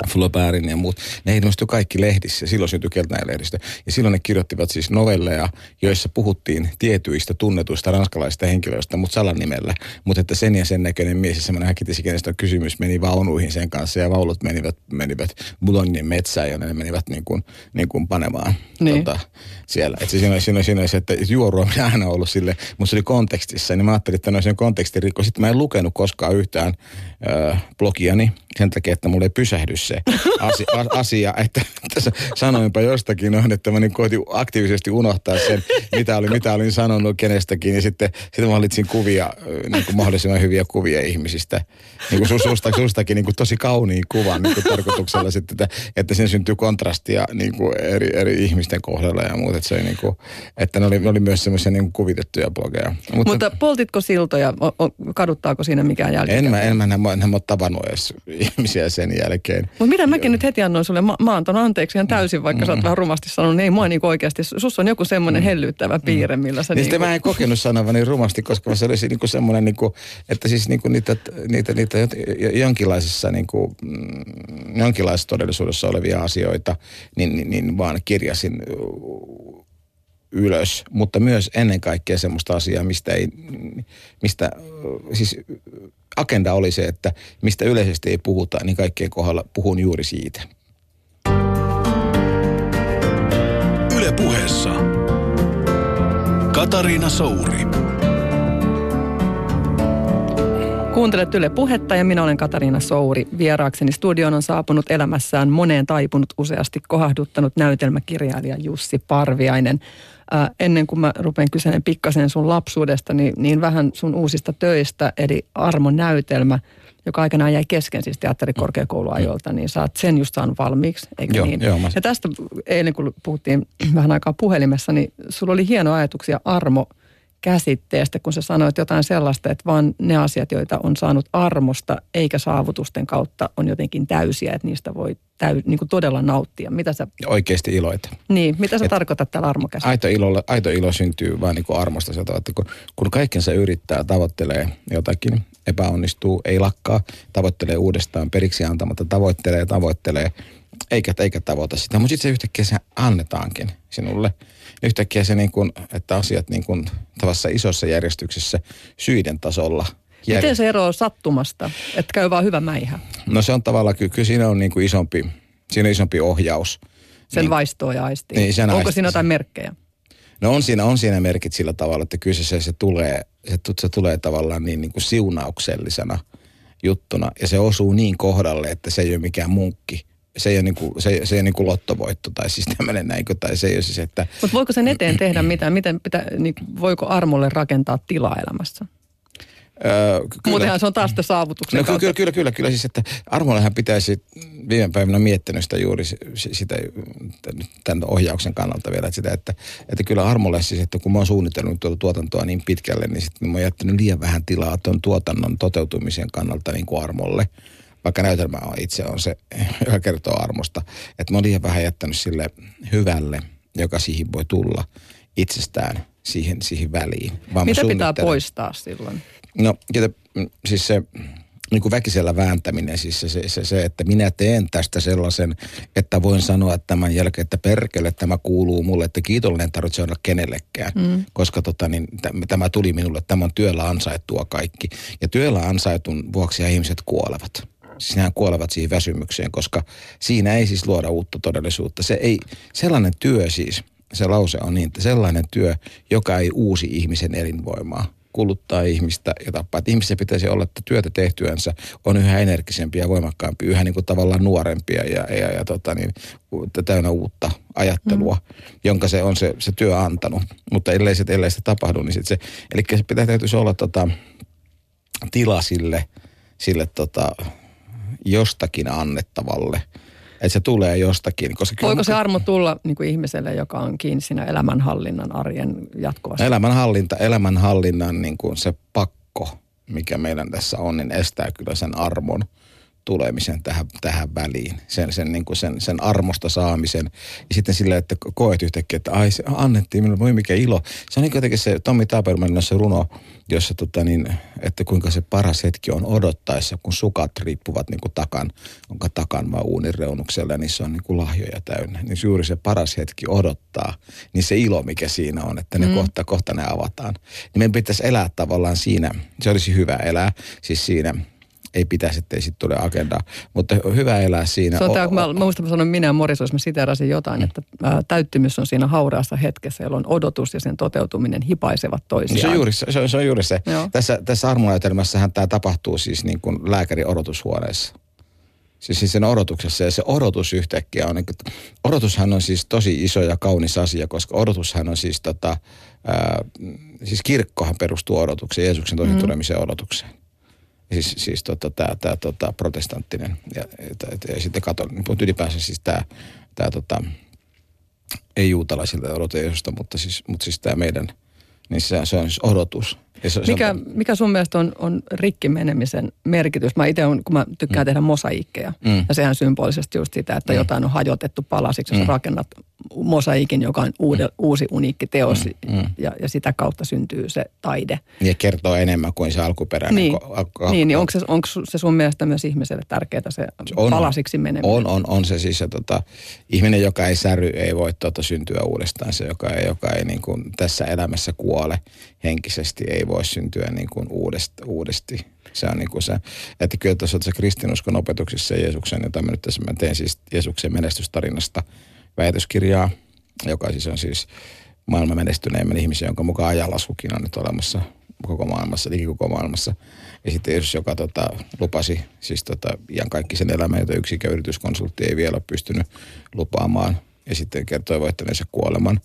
Flaubertin ja muut, ne ilmestyi kaikki lehdissä. Silloin syntyi keltainen lehdistö. Ja silloin ne kirjoittivat siis novelleja, joissa puhuttiin tietyistä tunnetuista ranskalaisista henkilöistä, mutta salanimellä. Mutta että sen ja sen näköinen mies ja semmoinen häkitisikäinen kysymys meni vaunuihin sen kanssa ja vaulut menivät, menivät Boulognin metsään ja ne menivät niin kuin, niin kuin panemaan niin. tota, siellä. Että siinä, oli, siinä, oli, siinä oli se, että juoru on aina ollut sille, mutta se oli kontekstissa. Niin mä ajattelin, että no sen kontekstin rikko. Sitten mä en lukenut koskaan yhtään äh, blogiani sen takia, että mulle ei pysähdy se asia, asia että, että sanoinpa jostakin noin, että mä niin koitin aktiivisesti unohtaa sen, mitä, oli, mitä olin sanonut kenestäkin. Ja sitten, sitten mä valitsin kuvia, niin kuin mahdollisimman hyviä kuvia ihmisistä. Niin kuin susta, sustakin niin kuin tosi kauniin kuvan niin kuin tarkoituksella sitten, että, että sen syntyy kontrastia niin kuin eri, eri ihmisten kohdalla ja muuta. Että, se niin kuin, että ne oli, ne oli myös semmoisia niin kuvitettuja blogeja.
Mutta, Mutta poltitko siltoja? Kaduttaako siinä mikään jälkeen?
En mä, en mä, en mä, en mä ole tavannut edes ihmisiä sen jälkeen.
Mutta mitä mäkin nyt heti annoin sulle, mä, mä antan anteeksi ihan täysin, vaikka mm. sä oot vähän rumasti sanonut, niin ei mua niin oikeasti, sus on joku semmoinen mm. hellyttävä piirre, millä sä...
Niin, niin mä en kokenut sanovani rumasti, koska se olisi niin semmoinen, niin kuin, että siis niin kuin niitä, niitä, niitä jonkinlaisessa, niin kuin, mm, jonkinlaisessa todellisuudessa olevia asioita, niin, niin, niin vaan kirjasin ylös, mutta myös ennen kaikkea semmoista asiaa, mistä ei, mistä, siis agenda oli se, että mistä yleisesti ei puhuta, niin kaikkien kohdalla puhun juuri siitä.
Yle puheessa. Katariina Souri.
Kuuntelet Yle Puhetta ja minä olen Katariina Souri. Vieraakseni studioon on saapunut elämässään moneen taipunut useasti kohahduttanut näytelmäkirjailija Jussi Parviainen. Ää, ennen kuin mä rupean kyselemään pikkasen sun lapsuudesta, niin, niin vähän sun uusista töistä, eli Armon näytelmä, joka aikanaan jäi kesken siis teatterikorkeakouluajolta, niin sä oot sen just saanut valmiiksi, eikö
joo,
niin?
Joo, mä...
Ja tästä eilen, kun puhuttiin vähän aikaa puhelimessa, niin sulla oli hieno ajatuksia Armo käsitteestä, kun sä sanoit jotain sellaista, että vaan ne asiat, joita on saanut armosta eikä saavutusten kautta on jotenkin täysiä, että niistä voi täy, niin kuin todella nauttia. Mitä sä,
Oikeasti iloita.
niin, mitä sä
Et-
tarkoitat tällä armokäsitteellä?
Aito ilo, aito ilo syntyy vaan niin kuin armosta sieltä, että kun, kun kaikkensa yrittää, tavoittelee jotakin, epäonnistuu, ei lakkaa, tavoittelee uudestaan, periksi antamatta, tavoittelee, tavoittelee, eikä, eikä tavoita sitä. Mutta sitten se yhtäkkiä se annetaankin sinulle. Yhtäkkiä se niin kuin, että asiat niin kuin tavassa isossa järjestyksessä syiden tasolla. jär-
Miten se eroaa sattumasta, että käy vaan hyvä mäihä?
No se on tavallaan, kyllä, kyllä siinä on niin kuin isompi, siinä on isompi ohjaus.
Sen
Niin.
vaistoo ja aistii.
Niin, sen
Onko
aistii
siinä jotain merkkejä?
No on siinä, on siinä merkit sillä tavalla, että kyllä se, se, se, tulee, se, se tulee tavallaan niin, niin kuin siunauksellisena juttuna. Ja se osuu niin kohdalle, että se ei ole mikään munkki. Se ei ole, niin kuin, se, se ei ole niin kuin lottovoitto tai siis tämmöinen näin, tai se ei ole siis, että
Mutta voiko sen eteen tehdä mitään? Miten pitä, niin, voiko armolle rakentaa tilaa elämässä?
öö,
Muutenhan se on taas sitä saavutuksen
No
kautta.
kyllä, kyllä, kyllä, kyllä. Siis, että Armollehan pitäisi, viime päivinä miettinyt sitä juuri si- si- sitä, tämän ohjauksen kannalta vielä, että, sitä, että, että kyllä Armolle siis, että kun mä oon suunnitellut tuota tuotantoa niin pitkälle, niin sitten mä oon jättänyt liian vähän tilaa tuon tuotannon toteutumisen kannalta niin kuin Armolle. Vaikka näytelmä on itse on se, joka kertoo armosta. Että mä oon liian vähän jättänyt sille hyvälle, joka siihen voi tulla itsestään siihen, siihen väliin. Vaan
Mitä pitää poistaa silloin?
No, mm, siis se niin kuin väkisellä vääntäminen, siis se, se, se, se, että minä teen tästä sellaisen, että voin sanoa tämän jälkeen, että perkele, tämä kuuluu mulle, että kiitollinen tarvitse olla kenellekään, mm. koska tota, niin, täm- tämä tuli minulle, tämä on työllä ansaittua kaikki. Ja työllä ansaitun vuoksi ihmiset kuolevat. Siis nehän kuolevat siihen väsymykseen, koska siinä ei siis luoda uutta todellisuutta. Se ei, sellainen työ siis, se lause on niin, että sellainen työ, joka ei uusi ihmisen elinvoimaa kuluttaa ihmistä ja tappaa. Että ihmisten pitäisi olla, että työtä tehtyänsä on yhä energisempiä ja voimakkaampia, yhä niin kuin tavallaan nuorempia ja, ja, ja tota niin, täynnä uutta ajattelua, mm. jonka se on se, se työ antanut. Mutta ellei se, ellei se tapahdu, niin sit se, eli se pitää täytyisi olla tota, tila sille, sille tota, jostakin annettavalle. Että se tulee jostakin. Koska
Voiko se armo tulla niin kuin ihmiselle, joka on kiinni siinä elämänhallinnan arjen jatkuvasti?
Elämänhallinta, elämänhallinnan niin kuin se pakko, mikä meidän tässä on, niin estää kyllä sen armon tulemisen tähän, tähän väliin. Sen, sen, niin kuin sen, sen armosta saamisen. Ja sitten silleen, että koet yhtäkkiä, että ai se annettiin minulle, voi mikä ilo. Se on niin kuin jotenkin se Tommi Tabermanin se runo, jossa tota niin, että kuinka se paras hetki on odottaessa, kun sukat riippuvat niin kuin takan, onko takan vai uunin reunuksella, ja niissä on niin kuin lahjoja täynnä. Niin juuri se paras hetki odottaa, niin se ilo, mikä siinä on, että ne mm. kohta, kohta ne avataan. Niin meidän pitäisi elää tavallaan siinä, se olisi hyvä elää, siis siinä, ei pitäisi, ettei sitten tule agendaa, mutta hyvä elää siinä.
Se on
O-
tämä, kun mä,
o-
mä muistan, mä sanoin minä ja Moris, jos mä siteerasin jotain,
Mm.
että ää, täyttymys on siinä hauraassa hetkessä, jolloin odotus ja sen toteutuminen hipaisevat
No
toisiaan.
se, on juuri, se, on- se on juuri se.
Joo.
Tässä, tässä armonäytelmässähän tämä tapahtuu siis niin kuin lääkärin odotushuoneessa. Siis, siis sen odotuksessa ja se odotus yhtäkkiä on, niin odotushan on siis tosi iso ja kaunis asia, koska odotushan on siis tota, ää, siis kirkkohan perustuu odotukseen, Jeesuksen toisen mm. tulemisen odotukseen. Siis, siis tota, tämä tää, tota, protestanttinen ja, ja, ja sitten katolinen, mutta ylipäänsä siis tämä tää, tota, ei juutalaisilta odota Jeesusta, mutta siis, mutta siis tämä meidän, niin se, se on siis odotus. Se,
Mikä,
se on,
mikä sun mielestä on, on rikki menemisen merkitys? Mä itse, kun mä tykkään mm. tehdä mosaiikkeja,
Mm.
ja sehän symbolisesti just sitä, että mm. jotain on hajotettu palasiksi, jos mm. rakennat mosaiikin, joka on uude, mm. uusi uniikki teos,
Mm. Mm.
ja, ja sitä kautta syntyy se taide.
ja kertoo enemmän kuin se alkuperäinen.
Niin,
ko- al- al-
niin, niin onko, se, onko se sun mielestä myös ihmiselle tärkeää se
on,
palasiksi meneminen?
On, on, on se siis se tota, ihminen, joka ei säry, ei voi tota, syntyä uudestaan. Se, joka ei, joka ei niin kuin, tässä elämässä kuole henkisesti, ei voi syntyä niin kuin uudesti, uudesti. Se on niin kuin se, että kyllä tuossa tässä kristinuskon opetuksessa Jeesuksen, jota mä nyt tässä mä teen siis Jeesuksen menestystarinasta väitöskirjaa, joka siis on siis maailman menestyneimmän ihmisen, jonka mukaan ajanlaskukin on nyt olemassa koko maailmassa, liki koko maailmassa. Ja sitten Jeesus, joka tota, lupasi siis tota, ihan kaikki sen elämän, jota yksikään yrityskonsultti ei vielä ole pystynyt lupaamaan. Ja sitten kertoi voittaneensa kuoleman.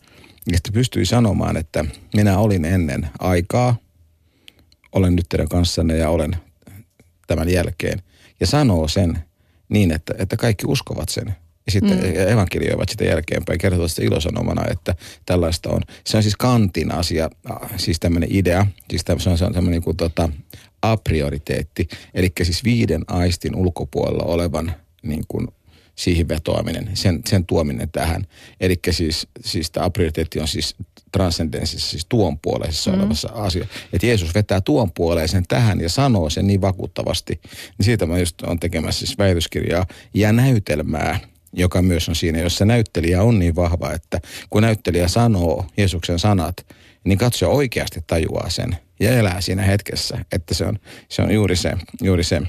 Ja sitten pystyi sanomaan, että minä olin ennen aikaa, olen nyt teidän kanssanne ja olen tämän jälkeen. Ja sanoo sen niin, että, että kaikki uskovat sen. Ja sitten mm. evankelioivat sitä jälkeenpäin, kertovat sitä ilosanomana, että tällaista on. Se on siis kantin asia, siis tämmöinen idea, siis se on, se on tämmöinen niin kuin tota, a prioriteetti, eli siis viiden aistin ulkopuolella olevan niin kuin siihen vetoaminen, sen, sen tuominen tähän. Eli siis, siis tämä prioriteetti on siis transcendenssissa, siis tuonpuoleisessa mm. olevassa asia. Että Jeesus vetää tuonpuoleisen tähän ja sanoo sen niin vakuuttavasti. Niin siitä mä just on tekemässä siis väitöskirjaa ja näytelmää, joka myös on siinä, jossa näyttelijä on niin vahva, että kun näyttelijä sanoo Jeesuksen sanat, niin katsoja oikeasti tajuaa sen ja elää siinä hetkessä, että se on, se on juuri se, juuri se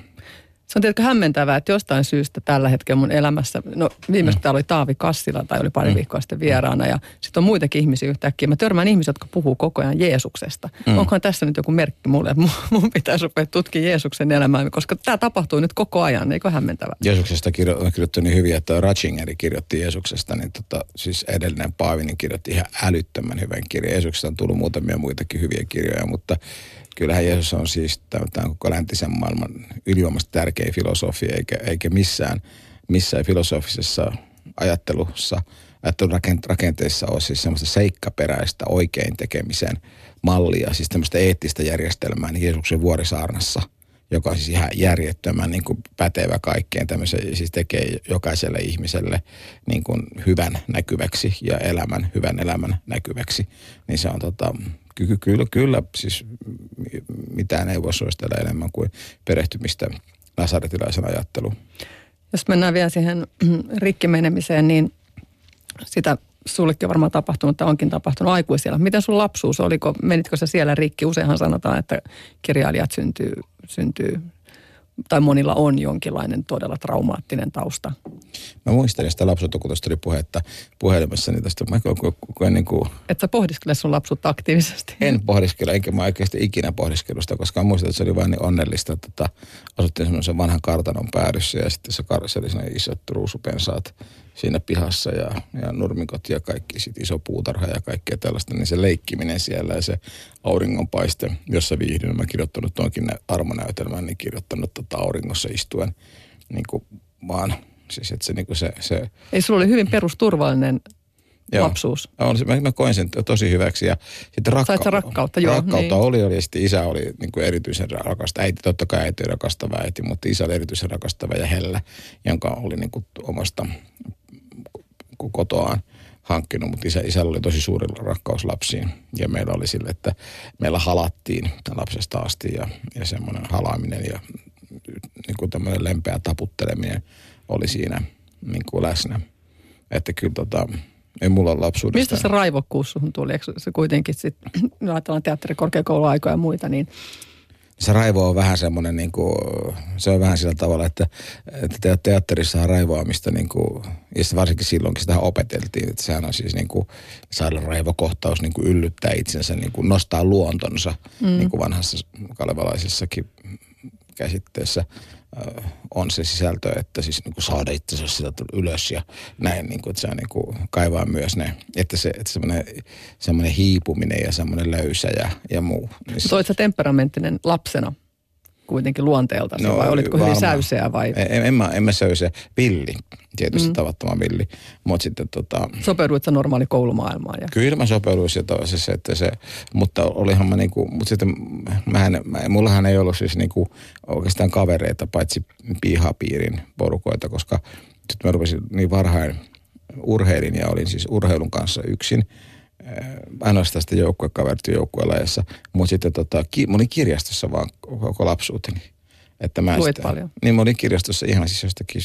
se on tietenkin hämmentävää, että jostain syystä tällä hetkellä mun elämässä, no viimeistä mm. täällä oli Taavi Kassila tai oli pari mm. viikkoa sitten vieraana ja sitten on muitakin ihmisiä yhtäkkiä. Mä törmään ihmisiä, jotka puhuu koko ajan Jeesuksesta. Mm. Onkohan tässä nyt joku merkki mulle, että mun pitäisi rupea tutkimaan Jeesuksen elämää, koska tämä tapahtuu nyt koko ajan, eikö hämmentävää?
Jeesuksesta kirjo- on kirjoittu niin hyvin, että Ratchingeri kirjoitti Jeesuksesta, niin tota, siis edellinen Paavinin kirjoitti ihan älyttömän hyvän kirjan. Jeesuksesta on tullut muutamia muitakin hyviä kirjoja, mutta kyllähän Jeesus on siis tämän koko läntisen maailman ylivoimasti tärkein filosofi, eikä, eikä missään, missään filosofisessa ajattelussa, ajattelun rakenteessa ole siis semmoista seikkaperäistä oikein tekemisen mallia, siis tämmöistä eettistä järjestelmää niin Jeesuksen vuorisaarnassa, joka on siis ihan järjettömän niin kuin pätevä kaikkeen tämmöisen, siis tekee jokaiselle ihmiselle niin kuin hyvän näkyväksi ja elämän, hyvän elämän näkyväksi, niin se on tota, Ky- kyllä, kyllä, siis mitään ei voi suositella enemmän kuin perehtymistä nasaretilaisen ajatteluun.
Jos mennään vielä siihen rikkimenemiseen, niin sitä sullekin varmaan tapahtunut tai onkin tapahtunut aikuisilla. Miten sun lapsuus, oliko, menitkö se siellä rikki? Useinhan sanotaan, että kirjailijat syntyy, syntyy tai monilla on jonkinlainen todella traumaattinen tausta.
Mä muistelin sitä lapsuutta, kun tuosta oli puhetta puhelimessa, niin tästä mä kun, kun, niin kuin...
Et sä pohdiskele sun lapsuutta aktiivisesti?
En pohdiskele, enkä mä oikeasti ikinä pohdiskelusta, koska muistan, että se oli vain niin onnellista, että tota, asuttiin semmoisen vanhan kartanon päädyssä ja sitten se, se oli sellainen isot ruusupensaat siinä pihassa ja, ja nurmikot ja kaikki, sit iso puutarha ja kaikkea tällaista, niin se leikkiminen siellä ja se auringonpaiste, jossa viihdyn, mä kirjoittanut tuonkin armonäytelmän, niin kirjoittanut tota auringossa istuen niin kuin vaan, siis että se, niin kuin se, se...
Ei, sulla oli hyvin perusturvallinen Joo. lapsuus.
On, mä, mä koin sen tosi hyväksi. Ja sitten rakka-
Sait rakkautta, joo.
Rakkautta niin. oli, oli ja sitten isä oli niin kuin erityisen rakastava. Äiti, totta kai äiti rakastava äiti, mutta isä oli erityisen rakastava ja hellä, jonka oli niin kuin omasta kotoaan hankkinut, mutta isä, isällä oli tosi suuri rakkaus lapsiin. Ja meillä oli sille, että meillä halattiin lapsesta asti ja, ja semmoinen halaaminen ja niin kuin tämmöinen lempeä taputteleminen oli siinä niin kuin läsnä. Että kyllä tota, ei mulla lapsuudesta.
Mistä se raivokkuus suhun tuli? Eikö se kuitenkin sitten, ajatellaan teatterikorkeakouluaikoja ja muita, niin
se raivo on vähän semmoinen, niin kuin, se on vähän sillä tavalla, että, että teatterissa on raivoamista, niin kuin, ja varsinkin silloinkin sitä opeteltiin, että sehän on siis niin kuin, saada raivokohtaus niin kuin yllyttää itsensä, niin kuin nostaa luontonsa, mm. niin kuin vanhassa kalevalaisessakin käsitteessä on se sisältö, että siis niin kuin saada itsensä sitä ylös ja näin, niin kuin, että se on niin kuin kaivaa myös ne, että se että semmoinen, semmoinen hiipuminen ja semmoinen löysä ja, ja muu.
Niin Mutta sä temperamenttinen lapsena kuitenkin luonteelta no, vai olitko varmaan. hyvin säyseä vai?
En, en, en, mä, en mä säyseä. Villi, tietysti mm. tavattoman villi. Mutta sitten tota...
Sopeuduit sä normaali koulumaailmaan? Ja...
Kyllä mä sopeuduin se, se, että se, mutta olihan mä niinku, mutta sitten mähän, mä, mullahan ei ollut siis niinku oikeastaan kavereita paitsi pihapiirin porukoita, koska sitten mä rupesin niin varhain urheilin ja olin siis urheilun kanssa yksin – ainoastaan sitä joukkuekavertia joukkuelajassa, mutta sitten tota, ki, mä olin kirjastossa vaan koko lapsuuteni.
Että mä Luit sitä, paljon?
Niin mä olin kirjastossa ihan siis jostakin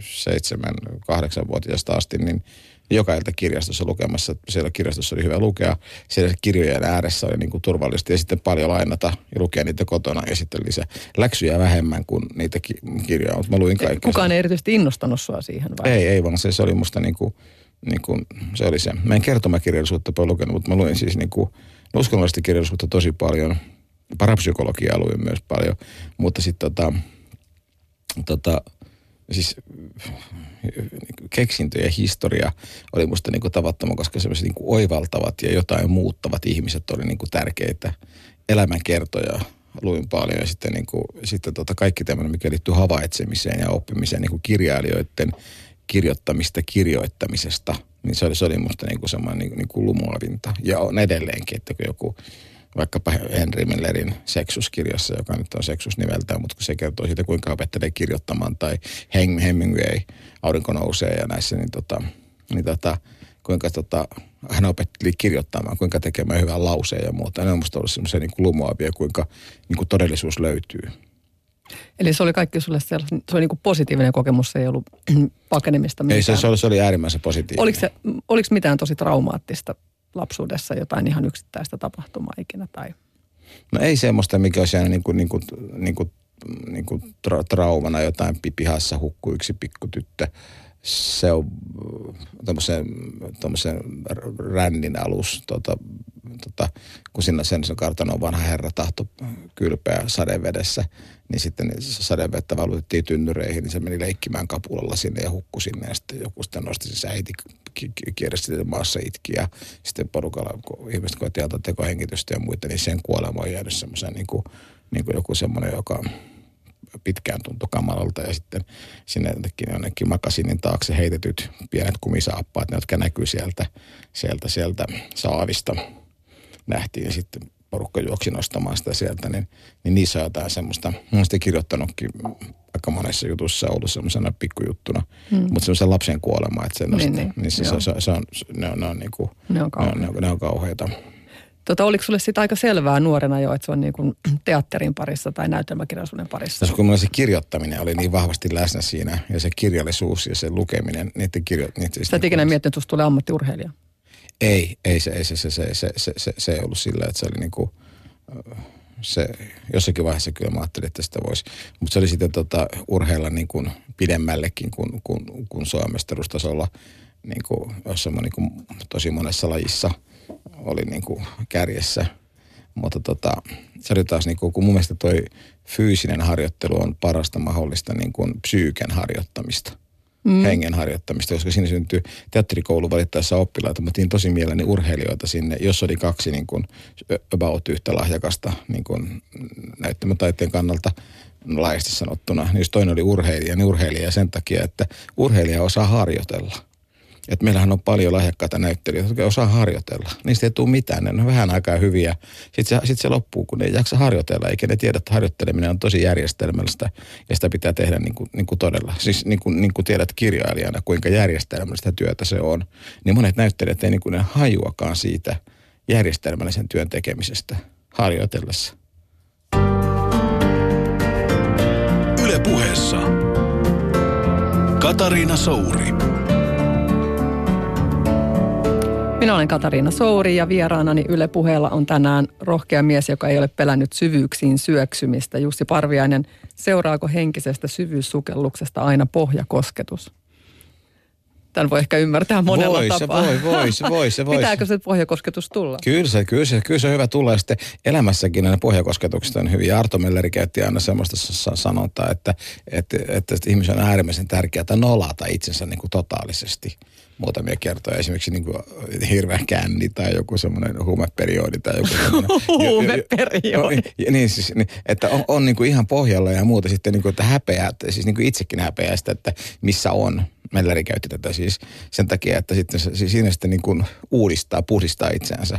seitsemän, kahdeksan vuotiaasta asti, niin joka ilta kirjastossa lukemassa. Siellä kirjastossa oli hyvä lukea. Siellä kirjojen ääressä oli niin kuin turvallista ja sitten paljon lainata ja lukea niitä kotona ja sitten lisää. Läksyjä vähemmän kuin niitä kirjoja, mutta mä luin kaikkea.
Kukaan ei erityisesti innostanut sua siihen vai?
Ei, ei vaan se, se oli musta niin kuin, niin kuin, se oli se. Mä en kertomakirjallisuutta paljon lukenut, mutta mä luin siis niin kuin, uskonnollista kirjallisuutta tosi paljon. Parapsykologiaa luin myös paljon, mutta sitten tota, tota, siis keksintö ja historia oli musta niin kuin tavattoman, koska sellaiset niin oivaltavat ja jotain muuttavat ihmiset oli niin kuin tärkeitä elämänkertoja luin paljon ja sitten, niin kuin, sitten tota kaikki tämmöinen, mikä liittyy havaitsemiseen ja oppimiseen niin kuin kirjailijoiden kirjoittamista kirjoittamisesta, niin se oli, se oli musta niin kuin semmoinen niin, niin kuin lumoavinta. Ja on edelleenkin, että kun joku vaikkapa Henry Millerin seksuskirjassa, joka nyt on seksus nimeltään, mutta kun se kertoo siitä, kuinka opettelee kirjoittamaan, tai Hemingway, Aurinko nousee ja näissä, niin, tota, niin tota, kuinka tota, hän opetteli kirjoittamaan, kuinka tekemään hyvän lauseen ja muuta. Ne on musta ollut semmoisia niin lumoavia, kuinka niin kuin todellisuus löytyy.
Eli se oli kaikki sulle se oli niin kuin positiivinen kokemus, se ei ollut pakenemista
mitään. Ei, se, se, oli, se oli äärimmäisen positiivinen.
Oliko, se, oliko mitään tosi traumaattista lapsuudessa, jotain ihan yksittäistä tapahtumaa ikinä? Tai?
No ei semmoista, mikä olisi jäänyt niin kuin, niin kuin, niin kuin, niin kuin tra- traumana jotain pihassa hukkui yksi pikkutyttö se on tuommoisen rännin alus, tota, tota, kun siinä sen, sen kartanon vanha herra tahto kylpeä sadevedessä, niin sitten sadevettä valutettiin tynnyreihin, niin se meni leikkimään kapulalla sinne ja hukkui sinne. Ja sitten joku sitten nosti sen äiti kiersi maassa itki ja sitten porukalla, kun ihmiset koetti alta tekohengitystä ja muita, niin sen kuolema on jäänyt semmoisen niin kuin, niin kuin joku semmoinen, joka pitkään tuntui kamalalta ja sitten sinne jonnekin, jonnekin makasinin taakse heitetyt pienet kumisaappaat, ne jotka näkyy sieltä, sieltä, sieltä saavista. Nähtiin ja sitten porukka juoksi nostamaan sitä sieltä, niin, niin niissä on jotain semmoista, mä oon kirjoittanutkin aika monessa jutussa ollut semmoisena pikkujuttuna, mm. mutta semmoisen lapsen kuolema, että se, niin, niin, niin se, se, se, se, on, ne on, ne on, niinku, ne on, ne on, ne on kauheita.
Tota, oliko sulle sitä aika selvää nuorena jo, että se on niin kuin teatterin parissa tai näytelmäkirjallisuuden parissa?
Tässä kun mulla se kirjoittaminen oli niin vahvasti läsnä siinä ja se kirjallisuus ja se lukeminen, niiden kirjo... Niiden
Sä et ikinä miettinyt, että tulee ammattiurheilija?
Ei, ei se, ei se, se, se, se, se, se, se ei ollut sillä, että se oli niin kuin, se, jossakin vaiheessa kyllä mä ajattelin, että sitä voisi. Mutta se oli sitten tota, urheilla niin kuin pidemmällekin kuin, kuin, kuin Suomestarustasolla niin kuin, jossain niin kuin, tosi monessa lajissa – oli niin kuin kärjessä. Mutta tota, se oli taas, niin kuin, kun mun mielestä toi fyysinen harjoittelu on parasta mahdollista niin kuin psyyken harjoittamista. Mm. hengen harjoittamista, koska siinä syntyy teatterikoulu valittaessa oppilaita, mutta niin tosi mielelläni urheilijoita sinne, jos oli kaksi niin kuin about yhtä lahjakasta niin kuin näyttämötaiteen kannalta laajasti sanottuna, niin jos toinen oli urheilija, niin urheilija sen takia, että urheilija osaa harjoitella. Että meillähän on paljon lahjakkaita näyttelijöitä, jotka osaa harjoitella. Niistä ei tule mitään, ne on vähän aikaa hyviä. Sitten se, sit se loppuu, kun ne ei jaksa harjoitella, eikä ne tiedä, että harjoitteleminen on tosi järjestelmällistä ja sitä pitää tehdä niin kuin, niin kuin todella. Siis niin kuin, niin kuin tiedät kirjailijana, kuinka järjestelmällistä työtä se on, niin monet näyttelijät ei niin kuin ne hajuakaan siitä järjestelmällisen työn tekemisestä harjoitellessa.
Yle puheessa Katariina Souri.
Minä olen Katariina Souri ja vieraanani Yle Puheella on tänään rohkea mies, joka ei ole pelännyt syvyyksiin syöksymistä. Jussi Parviainen, seuraako henkisestä syvyyssukelluksesta aina pohjakosketus? Tämän voi ehkä ymmärtää monella
voi,
tapaa.
Se voi, voi, se voi, se voi.
Pitääkö se pohjakosketus tulla?
Kyllä se, kyllä se, kyllä se on hyvä tulla. Ja sitten elämässäkin nämä pohjakosketukset on hyviä. Arto Melleri käytti aina semmoista sanontaa, että, että, että, että ihmisen on äärimmäisen tärkeää nolata itsensä niin kuin totaalisesti muutamia kertoja. Esimerkiksi niin kuin hirveä känni tai joku semmoinen huumeperiodi tai joku
Huumeperiodi.
niin siis, niin, että on, on niin kuin ihan pohjalla ja muuta sitten niin kuin, että häpeää, siis niin kuin itsekin häpeää sitä, että missä on. Melleri käytti tätä siis sen takia, että sitten siinä sitten niin kuin uudistaa, puhdistaa itseänsä.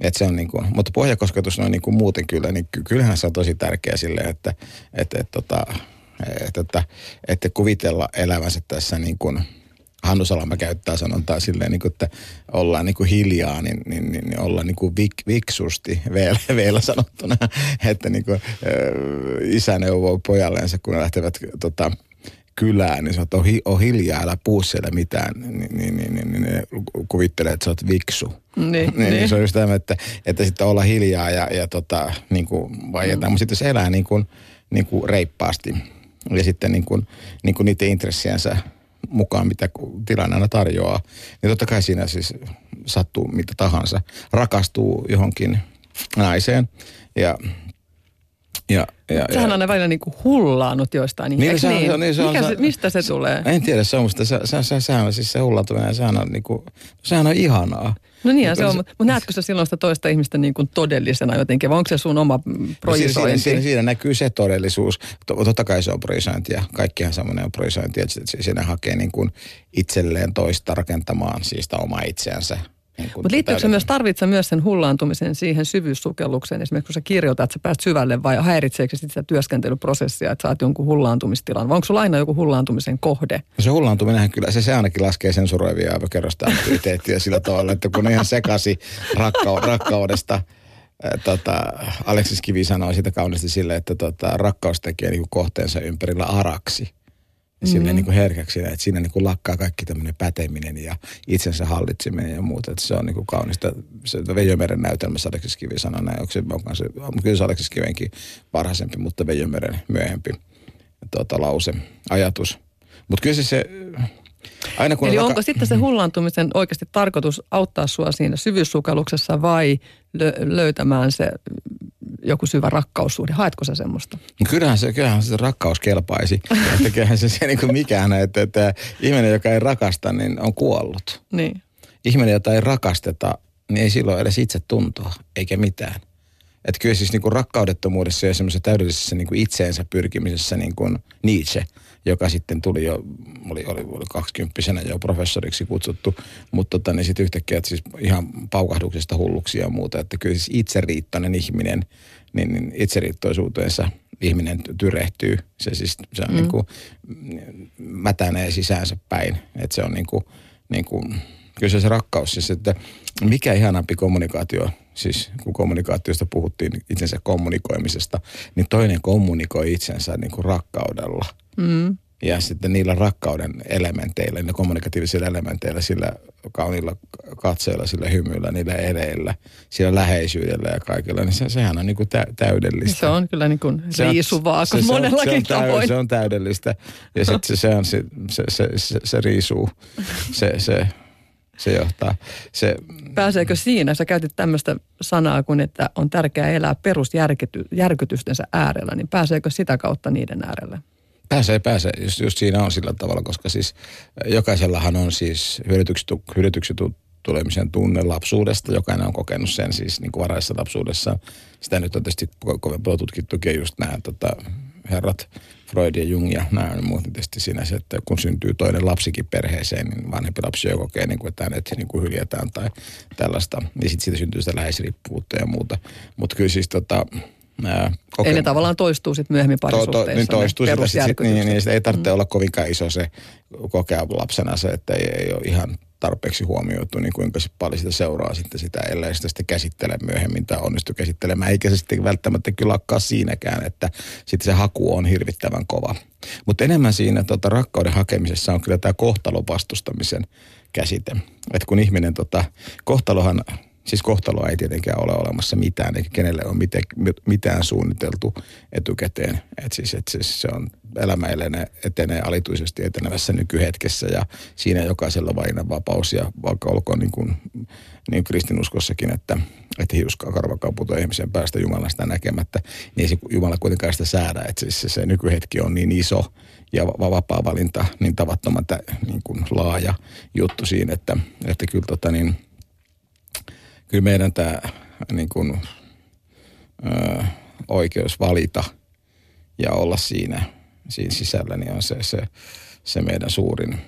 Et se on niin kuin, mutta pohjakosketus on niin kuin muuten kyllä, niin kyllähän se on tosi tärkeä silleen, että, että, että, tota, että, että, että, että kuvitella elävänsä tässä niin kuin – Hannu Salama käyttää sanontaa silleen, niin kuin, että ollaan niin kuin hiljaa, niin, niin, niin, niin ollaan niin kuin vik, viksusti vielä, vielä sanottuna, että niin kuin, isä neuvoo pojallensa, kun ne lähtevät tota, kylään, niin sä oot, on hiljaa, älä puu siellä mitään, niin, niin, niin, niin, niin ne kuvittelee, että sä oot viksu.
Niin, niin,
niin. niin se on just tämä, että, että sitten olla hiljaa ja, ja tota, niin kuin vaieta. Mm. Mutta sitten se elää niin kuin, niin kuin reippaasti ja sitten niin kuin, niin kuin niiden intressiensä mukaan, mitä tilanne aina tarjoaa, niin totta kai siinä siis sattuu mitä tahansa. Rakastuu johonkin naiseen ja Ja, ja,
Sehän
ja,
on aina välillä niin kuin hullaannut joistain.
Niin, se on- se on- niin, se on-
Mikä
se-
se, mistä se tulee?
En tiedä, se on musta, se, se, se, sehän on siis se hullantuminen, sehän on niinku, sehän on ihanaa.
No niin, se on, mutta näetkö sä silloin sitä toista ihmistä niin kuin todellisena jotenkin, vai onko se sun oma
No siinä,
projisointi?
siinä, siinä, siinä näkyy se todellisuus. To- Totta kai se on projisointia. Kaikkihan semmoinen on projisointia, että siinä hakee niin kuin itselleen toista rakentamaan siis sitä omaa itseänsä. Niin
Mutta liittyykö se myös, tarvitse myös sen hullaantumisen siihen syvyyssukellukseen? Esimerkiksi kun sä kirjoitat, että sä pääst syvälle vai häiritseekö sit sitä työskentelyprosessia, että saat jonkun hullaantumistilan? Vai onko sulla aina joku hullaantumisen kohde?
No se hullaantuminenhän kyllä, se, se ainakin laskee sensuroivia aivokerrosta aktiviteettia sillä tavalla, että kun on ihan sekasi rakkau, rakkaudesta. ää, Tota, Aleksis Kivi sanoi sitä kauniisti sille, että tota, rakkaus tekee niin kohteensa ympärillä araksi. Ja silleen niin kuin herkäksi, että siinä niin kuin lakkaa kaikki tämmöinen päteminen ja itsensä hallitseminen ja muuta. Että se on niin kuin kaunista. Se Veijo Meren näytelmässä Aleksis Kivi sanoi näin. Onko se, onko se, kyllä se Aleksis Kivenkin varhaisempi, mutta Veijo Meren myöhempi tota, lause, ajatus. Mutta kyllä se, se aina kun
Eli
on
onko sitten se hullaantumisen oikeasti tarkoitus auttaa sua siinä syvyyssukelluksessa vai lö- löytämään se joku syvä rakkaussuhde? Haetko sä semmoista?
No Kyllähän se, kyllähän se rakkaus kelpaisi. Että kyllähän se, se niin kuin mikään, että, että ihminen, joka ei rakasta, niin on kuollut.
Niin.
Ihminen, jota ei rakasteta, niin ei silloin edes itse tuntoa, eikä mitään. Että kyllä siis niin kuin rakkaudettomuudessa ja semmoisessa täydellisessä niin kuin itseensä pyrkimisessä niin kuin Nietzsche, joka sitten tuli jo, oli, oli, oli 20 jo professoriksi kutsuttu, mutta tota, niin sitten yhtäkkiä että siis ihan paukahduksesta hulluksia ja muuta, että kyllä siis itseriittoinen ihminen, niin, niin itseriittoisuutensa ihminen ty- tyrehtyy. Se siis se on mm. niin kuin, mätänee sisäänsä päin, että se on niin kuin, niin kuin, kyllä se, se rakkaus, siis että mikä ihanampi kommunikaatio, siis kun kommunikaatiosta puhuttiin itsensä kommunikoimisesta, niin toinen kommunikoi itsensä niin kuin rakkaudella.
Mm.
Ja sitten niillä rakkauden elementeillä, niillä kommunikatiivisilla elementeillä, sillä kauniilla katseella, sillä hymyillä, niillä eleillä, sillä läheisyydellä ja kaikilla, niin se, sehän on niin kuin tä, täydellistä.
Se on kyllä niin kuin
Se on-
riisuvaa
se-
kuin
se on-
monellakin
se on, täy-
tavoin.
Se on täydellistä. Ja sitten se, se, on, se, se, se, se, se riisuu. Se, se, se johtaa. Se,
Pääseekö siinä, sä käytit tämmöistä sanaa kuin, että on tärkeää elää perusjärkytystensä äärellä, niin pääseekö sitä kautta niiden äärelle?
Pääsee, pääsee. Just, just siinä on sillä tavalla, koska siis jokaisellahan on siis hyödytyksi, hyödytyksi tu- tulemisen tunne lapsuudesta. Jokainen on kokenut sen siis niin kuin varhaisessa lapsuudessa. Sitä nyt on tietysti ko- kovin paljon tutkittukin just nämä tota, herrat Freud ja Jung ja nämä on muuten tietysti siinä se, että kun syntyy toinen lapsikin perheeseen, niin vanhempi lapsi jo kokee, niin kuin, että hänet niin kuin hyljätään tai tällaista. Ja sitten siitä syntyy sitä läheisriippuvuutta ja muuta. Mutta kyllä siis tota, nämä
Eli ne tavallaan toistuu sitten myöhemmin
to, to,
parisuhteissa.
niin toistuu sitä, sit, sit, niin, niin, sitä ei tarvitse mm. olla kovinkaan iso se kokea lapsena se, että ei, ei ole ihan tarpeeksi huomioitu, niin kuinka se paljon sitä seuraa sitten sitä, ellei sitä sitten käsittele myöhemmin tai onnistu käsittelemään, eikä se sitten välttämättä kyllä lakkaa siinäkään, että sitten se haku on hirvittävän kova. Mutta enemmän siinä tota, rakkauden hakemisessa on kyllä tämä kohtalon vastustamisen käsite. Että kun ihminen, tota, kohtalohan Siis kohtaloa ei tietenkään ole olemassa mitään, eikä kenelle ole mite, mitään suunniteltu etukäteen. Et siis, et siis se on elämä elenee, etenee alituisesti etenevässä nykyhetkessä ja siinä jokaisella valinnanvapaus ja vaikka olkoon niin kuin, niin kristinuskossakin, että, että hiuskaa karvakaan putoaa ihmisen päästä Jumalan sitä näkemättä, niin ei se Jumala kuitenkaan sitä säädä. Että siis se, se nykyhetki on niin iso ja va- vapaa valinta niin tavattoman niin kuin laaja juttu siinä, että, että kyllä tota niin, kyllä meidän tämä niin kuin, ö, oikeus valita ja olla siinä, siinä sisällä, niin on se, se, se meidän suurin.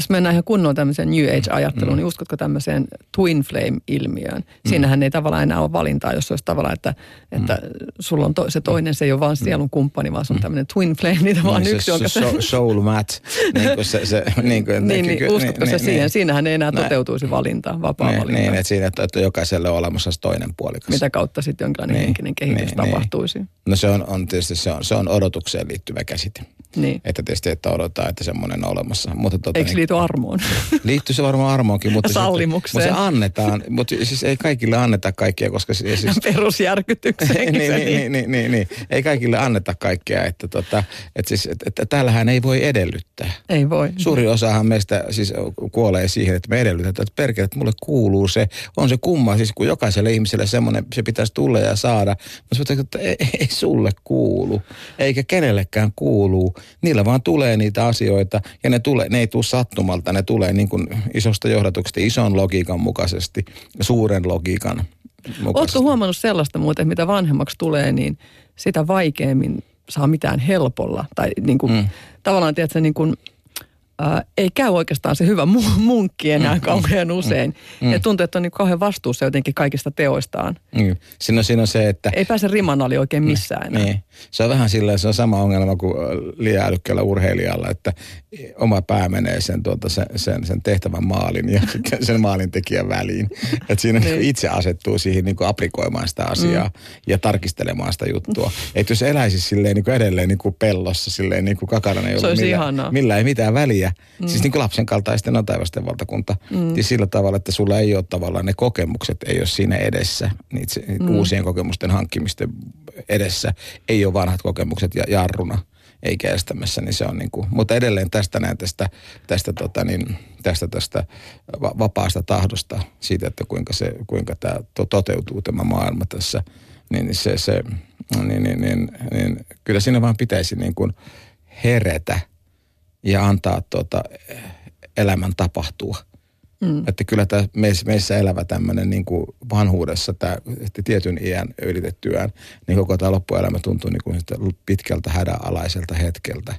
Jos mennään ihan kunnolla tämmöiseen New Age-ajatteluun, mm. niin uskotko tämmöiseen twin flame-ilmiöön? Siinähän ei tavallaan enää ole valintaa, jos olisi tavallaan, että, että sulla on to, se toinen, se ei ole vaan sielun kumppani, vaan se on tämmöinen twin flame, niitä vaan
niin
yksi,
se,
jonka
se, so- soul match, niin kuin se, se niin kuin,
niin, niin,
kyllä-
uskotko sä siihen? Siinähän ei enää
Näin.
toteutuisi valinta, vapaa
niin,
valinta.
niin, että siinä, että, että jokaiselle on olemassa se toinen puolikas.
Mitä kautta sitten jonkinlainen
Niin,
henkinen kehitys
niin,
tapahtuisi?
No se on, on tietysti se on, se on odotukseen liittyvä käsite.
Niin.
Että tietysti, että odotetaan, että semmoinen on olemassa. Mutta tota,
Eikö se
niin,
liity armoon?
liittyy se varmaan armoonkin, mutta,
Sallimukseen.
mutta se annetaan, mutta siis ei kaikille anneta kaikkea, koska se, siis,
Perusjärkytykseen.
niin, niin, niin, niin, niin, niin, ei kaikille anneta kaikkea, että, tota, että, siis, että, että täällähän ei voi edellyttää.
Ei voi.
Suuri osahan meistä siis kuolee siihen, että me edellytetään, että perkele, että mulle kuuluu se, on se kumma, siis kun jokaiselle ihmiselle semmoinen, se pitäisi tulla ja saada. Mutta se, että ei, ei sulle kuulu, eikä kenellekään kuulu. Niillä vaan tulee niitä asioita ja ne, tulee, ne ei tule sattumalta, ne tulee niin kuin isosta johdatuksesta, ison logiikan mukaisesti, suuren logiikan mukaisesti.
Oletko huomannut sellaista muuten, mitä vanhemmaksi tulee, niin sitä vaikeammin saa mitään helpolla. Tai niin kuin, mm. tavallaan, tiedätkö, niin kuin, ää, ei käy oikeastaan se hyvä mu- munkki enää mm, kauhean usein. Mm. Ja tuntuu, että on niin kauhean vastuussa jotenkin kaikista teoistaan.
Mm. Siinä, on, siinä on se, että...
Ei pääse riman ali oikein missään enää.
Niin. Se on vähän sillä se on sama ongelma kuin liian älykkäällä urheilijalla, että oma pää menee sen, tuota, sen, sen, sen tehtävän maalin ja sen maalin tekijän väliin. Että siinä niin. itse asettuu siihen niin kuin aprikoimaan sitä asiaa mm. ja tarkistelemaan sitä juttua. Että jos eläisi silleen niin kuin edelleen niin kuin pellossa, silleen niin kuin ollut millä, millä ei mitään väliä. Mm. Siis niin kuin lapsen kaltaisten on taivasten valtakunta. Mm. Siis sillä tavalla, että sulla ei ole tavallaan ne kokemukset, ei ole siinä edessä, niitä mm. uusien kokemusten hankkimisten edessä. Ei ole vanhat kokemukset ja jarruna eikä estämässä, niin se on niin kuin, mutta edelleen tästä näin tästä, tästä, tota niin, tästä, tästä vapaasta tahdosta siitä, että kuinka, se, kuinka tämä to, toteutuu tämä maailma tässä, niin se, se niin, niin, niin, niin, kyllä siinä vaan pitäisi niin kuin heretä ja antaa tota elämän tapahtua. Mm. Että kyllä tämä meissä, meissä elävä tämmöinen niin kuin vanhuudessa, tämä, tietyn iän ylitettyään, niin koko tämä loppuelämä tuntuu niin kuin pitkältä hädänalaiselta hetkeltä.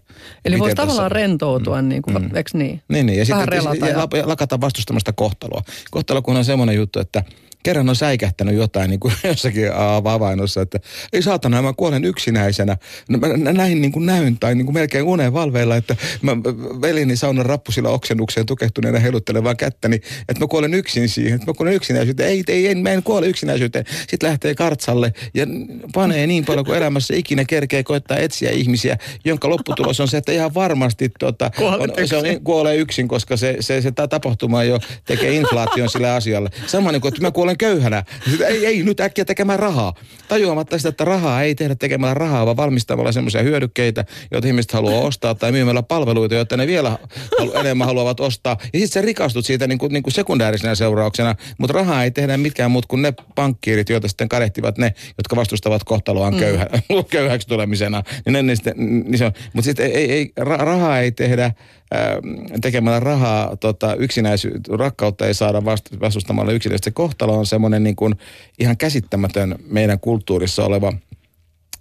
Eli voisi tavallaan rentoutua, mm, niin kuin, mm. eikö niin?
Niin, niin. ja sitten ja, ja lakata vastustamasta kohtaloa. Kohtalo kun on semmoinen juttu, että – kerran on säikähtänyt jotain niin kuin jossakin avainnossa, että ei saatana, mä kuolen yksinäisenä. No, mä näin niin kuin näyn tai niin kuin melkein unen valveilla, että mä velini saunan rappusilla oksennukseen tukehtuneena heiluttelevaan kättäni, että mä kuolen yksin siihen, että mä kuolen yksinäisyyteen. Ei, ei, ei, mä en kuole yksinäisyyteen. Sitten lähtee kartsalle ja panee niin paljon kuin elämässä ikinä kerkee koittaa etsiä ihmisiä, jonka lopputulos on se, että ihan varmasti tota, on, se on, kuolee yksin, koska se, se, se, se tapahtuma jo tekee inflaation sille asialle. Sama niin kuin, että mä kuolen olen köyhänä. Sitten, ei, ei, nyt äkkiä tekemään rahaa. Tajuamatta sitä, että rahaa ei tehdä tekemällä rahaa, vaan valmistamalla semmoisia hyödykkeitä, joita ihmiset haluaa ostaa, tai myymällä palveluita, joita ne vielä halu, enemmän haluavat ostaa. Ja sitten sä rikastut siitä niin kuin, niin kuin sekundäärisenä seurauksena, mutta rahaa ei tehdä mitkään muut kuin ne pankkiirit, joita sitten kadehtivat ne, jotka vastustavat kohtaloaan mm. köyhä, köyhäksi tulemisena. Niin ne, niin sitten, niin se on. Mutta sitten ei, ei, ei, rahaa ei tehdä Ähm, tekemällä rahaa tota, yksinäisyyttä, rakkautta ei saada vastustamalla yksinäisyyttä. Se kohtalo on semmoinen niin kuin ihan käsittämätön meidän kulttuurissa oleva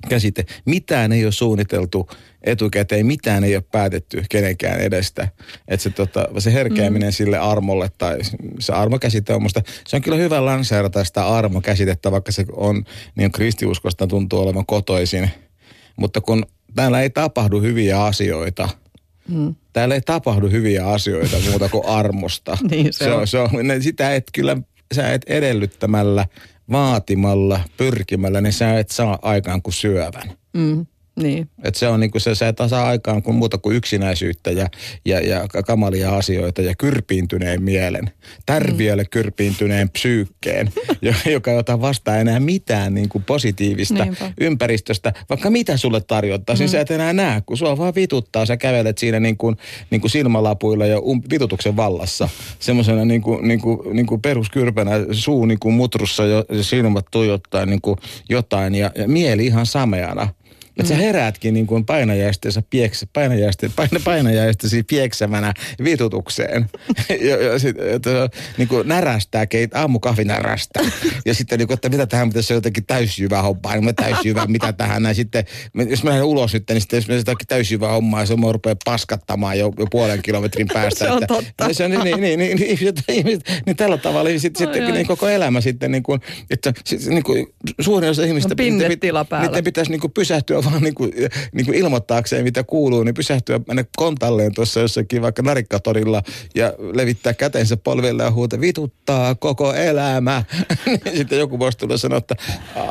käsite. Mitään ei ole suunniteltu etukäteen, mitään ei ole päätetty kenenkään edestä. Että se, tota, se herkeäminen mm. sille armolle tai se armokäsite on musta, se on kyllä hyvä lanseerata sitä armokäsitettä, vaikka se on niin kristiuskosta tuntuu olevan kotoisin. Mutta kun täällä ei tapahdu hyviä asioita – Mm. Täällä ei tapahdu hyviä asioita muuta kuin armosta.
niin se, se on.
Se on sitä et kyllä, sä et edellyttämällä, vaatimalla, pyrkimällä, niin sä et saa aikaan kuin syövän.
Mm. Niin.
Et se on niin kuin se, se saa aikaan kuin muuta kuin yksinäisyyttä ja, ja, ja kamalia asioita ja kyrpiintyneen mielen. Tärviölle mm. kyrpiintyneen psyykkeen, joka ei ota vastaan enää mitään niin kuin positiivista Niinpä. ympäristöstä. Vaikka mitä sulle tarjottaisiin, mm. sä et enää näe, kun sua vaan vituttaa. Sä kävelet siinä niin kuin, niin kuin silmälapuilla ja um, vitutuksen vallassa. Semmoisena niin kuin, niin kuin, niin kuin peruskyrpänä, suu niin kuin mutrussa ja silmät tuijottaa niin kuin jotain ja, ja mieli ihan sameana. Että sä heräätkin niin kuin painajaisteensa pieks, painajaiste, paina, painajaistesi pieksämänä vitutukseen. ja, ja sit, että, niin kuin närästää, keit, aamukahvi närästää. ja sitten niin kuin, että mitä tähän pitäisi jotenkin täysjyvä hommaa, niin mä täysjyvä, mitä tähän näin. Sitten, jos mä lähden ulos nyt, niin sitten jos mä jotakin täysjyvä hommaa, se on rupeaa paskattamaan jo, jo puolen kilometrin päästä.
se on että, totta.
Se on, niin, niin, niin, niin, niin, niin, niin, tällä tavalla niin sitten, sitten niin koko elämä sitten, niin kuin, että sit, niin kuin, suurin osa ihmistä,
on niiden,
niiden pitäisi niin kuin pysähtyä vaan niin kuin, niin kuin ilmoittaakseen, mitä kuuluu, niin pysähtyä mennä kontalleen tuossa jossakin vaikka narikkatorilla ja levittää kätensä polville ja huuta, vituttaa koko elämä. Niin sitten joku voisi tulla sanoa, että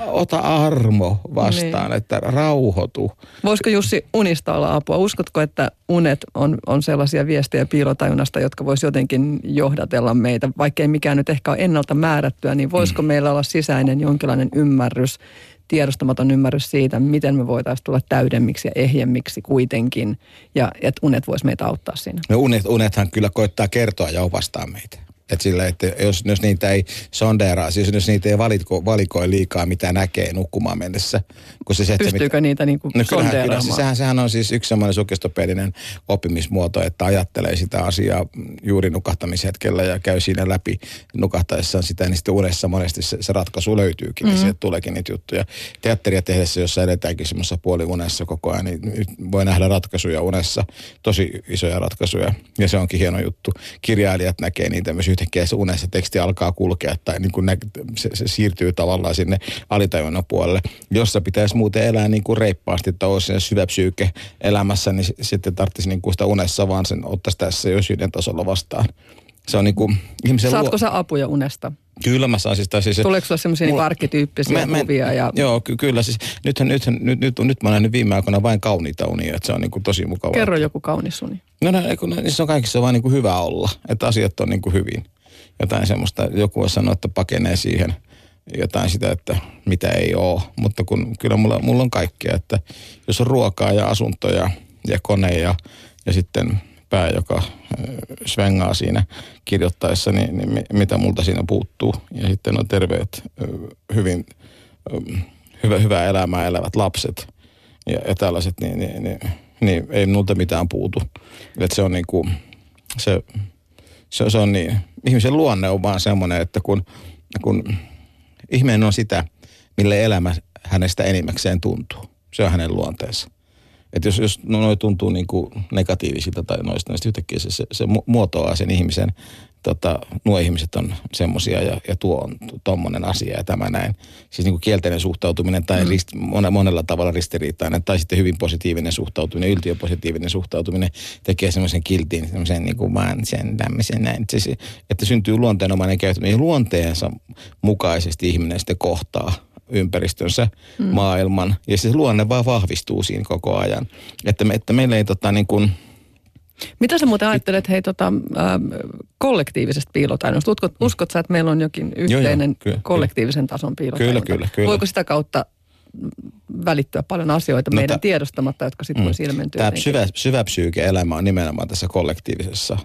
ota armo vastaan, niin. että rauhoitu.
Voisiko Jussi unista olla apua? Uskotko, että unet on, on sellaisia viestejä piilotajunnasta, jotka voisi jotenkin johdatella meitä, vaikkei mikään nyt ehkä ole ennalta määrättyä, niin voisiko mm. meillä olla sisäinen jonkinlainen ymmärrys, tiedostamaton ymmärrys siitä, miten me voitaisiin tulla täydemmiksi ja ehjemmiksi kuitenkin, ja että unet voisi meitä auttaa siinä.
No unet, unethan kyllä koittaa kertoa ja opastaa meitä. Että sillä, että jos, jos niitä ei sondeeraa, siis jos niitä ei valiko, valikoi liikaa, mitä näkee nukkumaan mennessä.
Kun se, se, Pystyykö mitä, niitä niin kuin no kyllähän, kyllä,
siis sehän, sehän on siis yksi semmoinen sukistopedinen oppimismuoto, että ajattelee sitä asiaa juuri nukahtamishetkellä ja käy siinä läpi nukahtaessaan sitä, niin sitten unessa monesti se, se ratkaisu löytyykin, mm-hmm. niin sieltä tuleekin niitä juttuja. Teatteria tehdessä, jossa edetäänkin semmoisessa puoliunessa koko ajan, niin voi nähdä ratkaisuja unessa, tosi isoja ratkaisuja, ja se onkin hieno juttu. Kirjailijat näkee niitä myös yhtäkkiä se unessa teksti alkaa kulkea tai niin kuin nä, se, se, siirtyy tavallaan sinne alitajunnan puolelle. Jossa pitäisi muuten elää niin kuin reippaasti, että olisi syvä psyyke elämässä, niin sitten tarvitsisi niin kuin sitä unessa vaan sen ottaisi tässä jo sydän tasolla vastaan. Se on niin kuin
ihmisen Saatko luo... sä apuja unesta?
Kyllä mä saan siis. siis
Tuleeko sulla semmoisia niin arkkityyppisiä mä, kuvia? Ja...
Joo, ky- kyllä. Siis, nythän, nythän, nyt, nyt, nyt mä oon nähnyt viime aikoina vain kauniita unia, että se on niin kuin tosi mukavaa.
Kerro joku kaunis uni.
No, no, kun, se on kaikissa vaan niin kuin hyvä olla, että asiat on niin kuin hyvin jotain semmoista, joku voi sanoa, että pakenee siihen jotain sitä, että mitä ei ole. Mutta kun, kyllä mulla, mulla on kaikkea, että jos on ruokaa ja asuntoja ja kone ja, ja sitten pää, joka svengaa siinä kirjoittaessa, niin, niin mitä multa siinä puuttuu. Ja sitten on terveet, hyvin, hyvä, hyvää elämää elävät lapset ja, ja tällaiset, niin, niin, niin, niin ei multa mitään puutu. Että se on niin kuin, se se, se on niin, ihmisen luonne on vaan semmoinen, että kun, kun ihminen on sitä, mille elämä hänestä enimmäkseen tuntuu. Se on hänen luonteensa. Että jos, jos noin tuntuu niin kuin negatiivisilta tai noista, niin yhtäkkiä se, se, se muotoaa sen ihmisen tota, nuo ihmiset on semmoisia ja, ja tuo on tuommoinen asia ja tämä näin. Siis niin kuin kielteinen suhtautuminen tai mm. rist, monella tavalla ristiriitainen tai sitten hyvin positiivinen suhtautuminen, yltiöpositiivinen suhtautuminen tekee semmoisen kiltin, semmoisen niin kuin vaan sen tämmöisen näin. Että, se, että syntyy luonteenomainen käyttäminen. Luonteensa mukaisesti ihminen sitten kohtaa ympäristönsä, mm. maailman ja se luonne vaan vahvistuu siinä koko ajan. Että, me, että meillä ei tota niin kuin,
mitä sä muuten ajattelet hei tota, äh, kollektiivisesta piilotainosta? Uskot, mm. uskot sä, että meillä on jokin yhteinen joo, joo, kyllä, kollektiivisen kyllä. tason piilotaino?
Kyllä, kyllä, kyllä.
Voiko sitä kautta välittyä paljon asioita no meidän ta- tiedostamatta, jotka sitten mm. voisi ilmentyä?
Tämä syvä, syvä psyyke elämä on nimenomaan tässä kollektiivisessa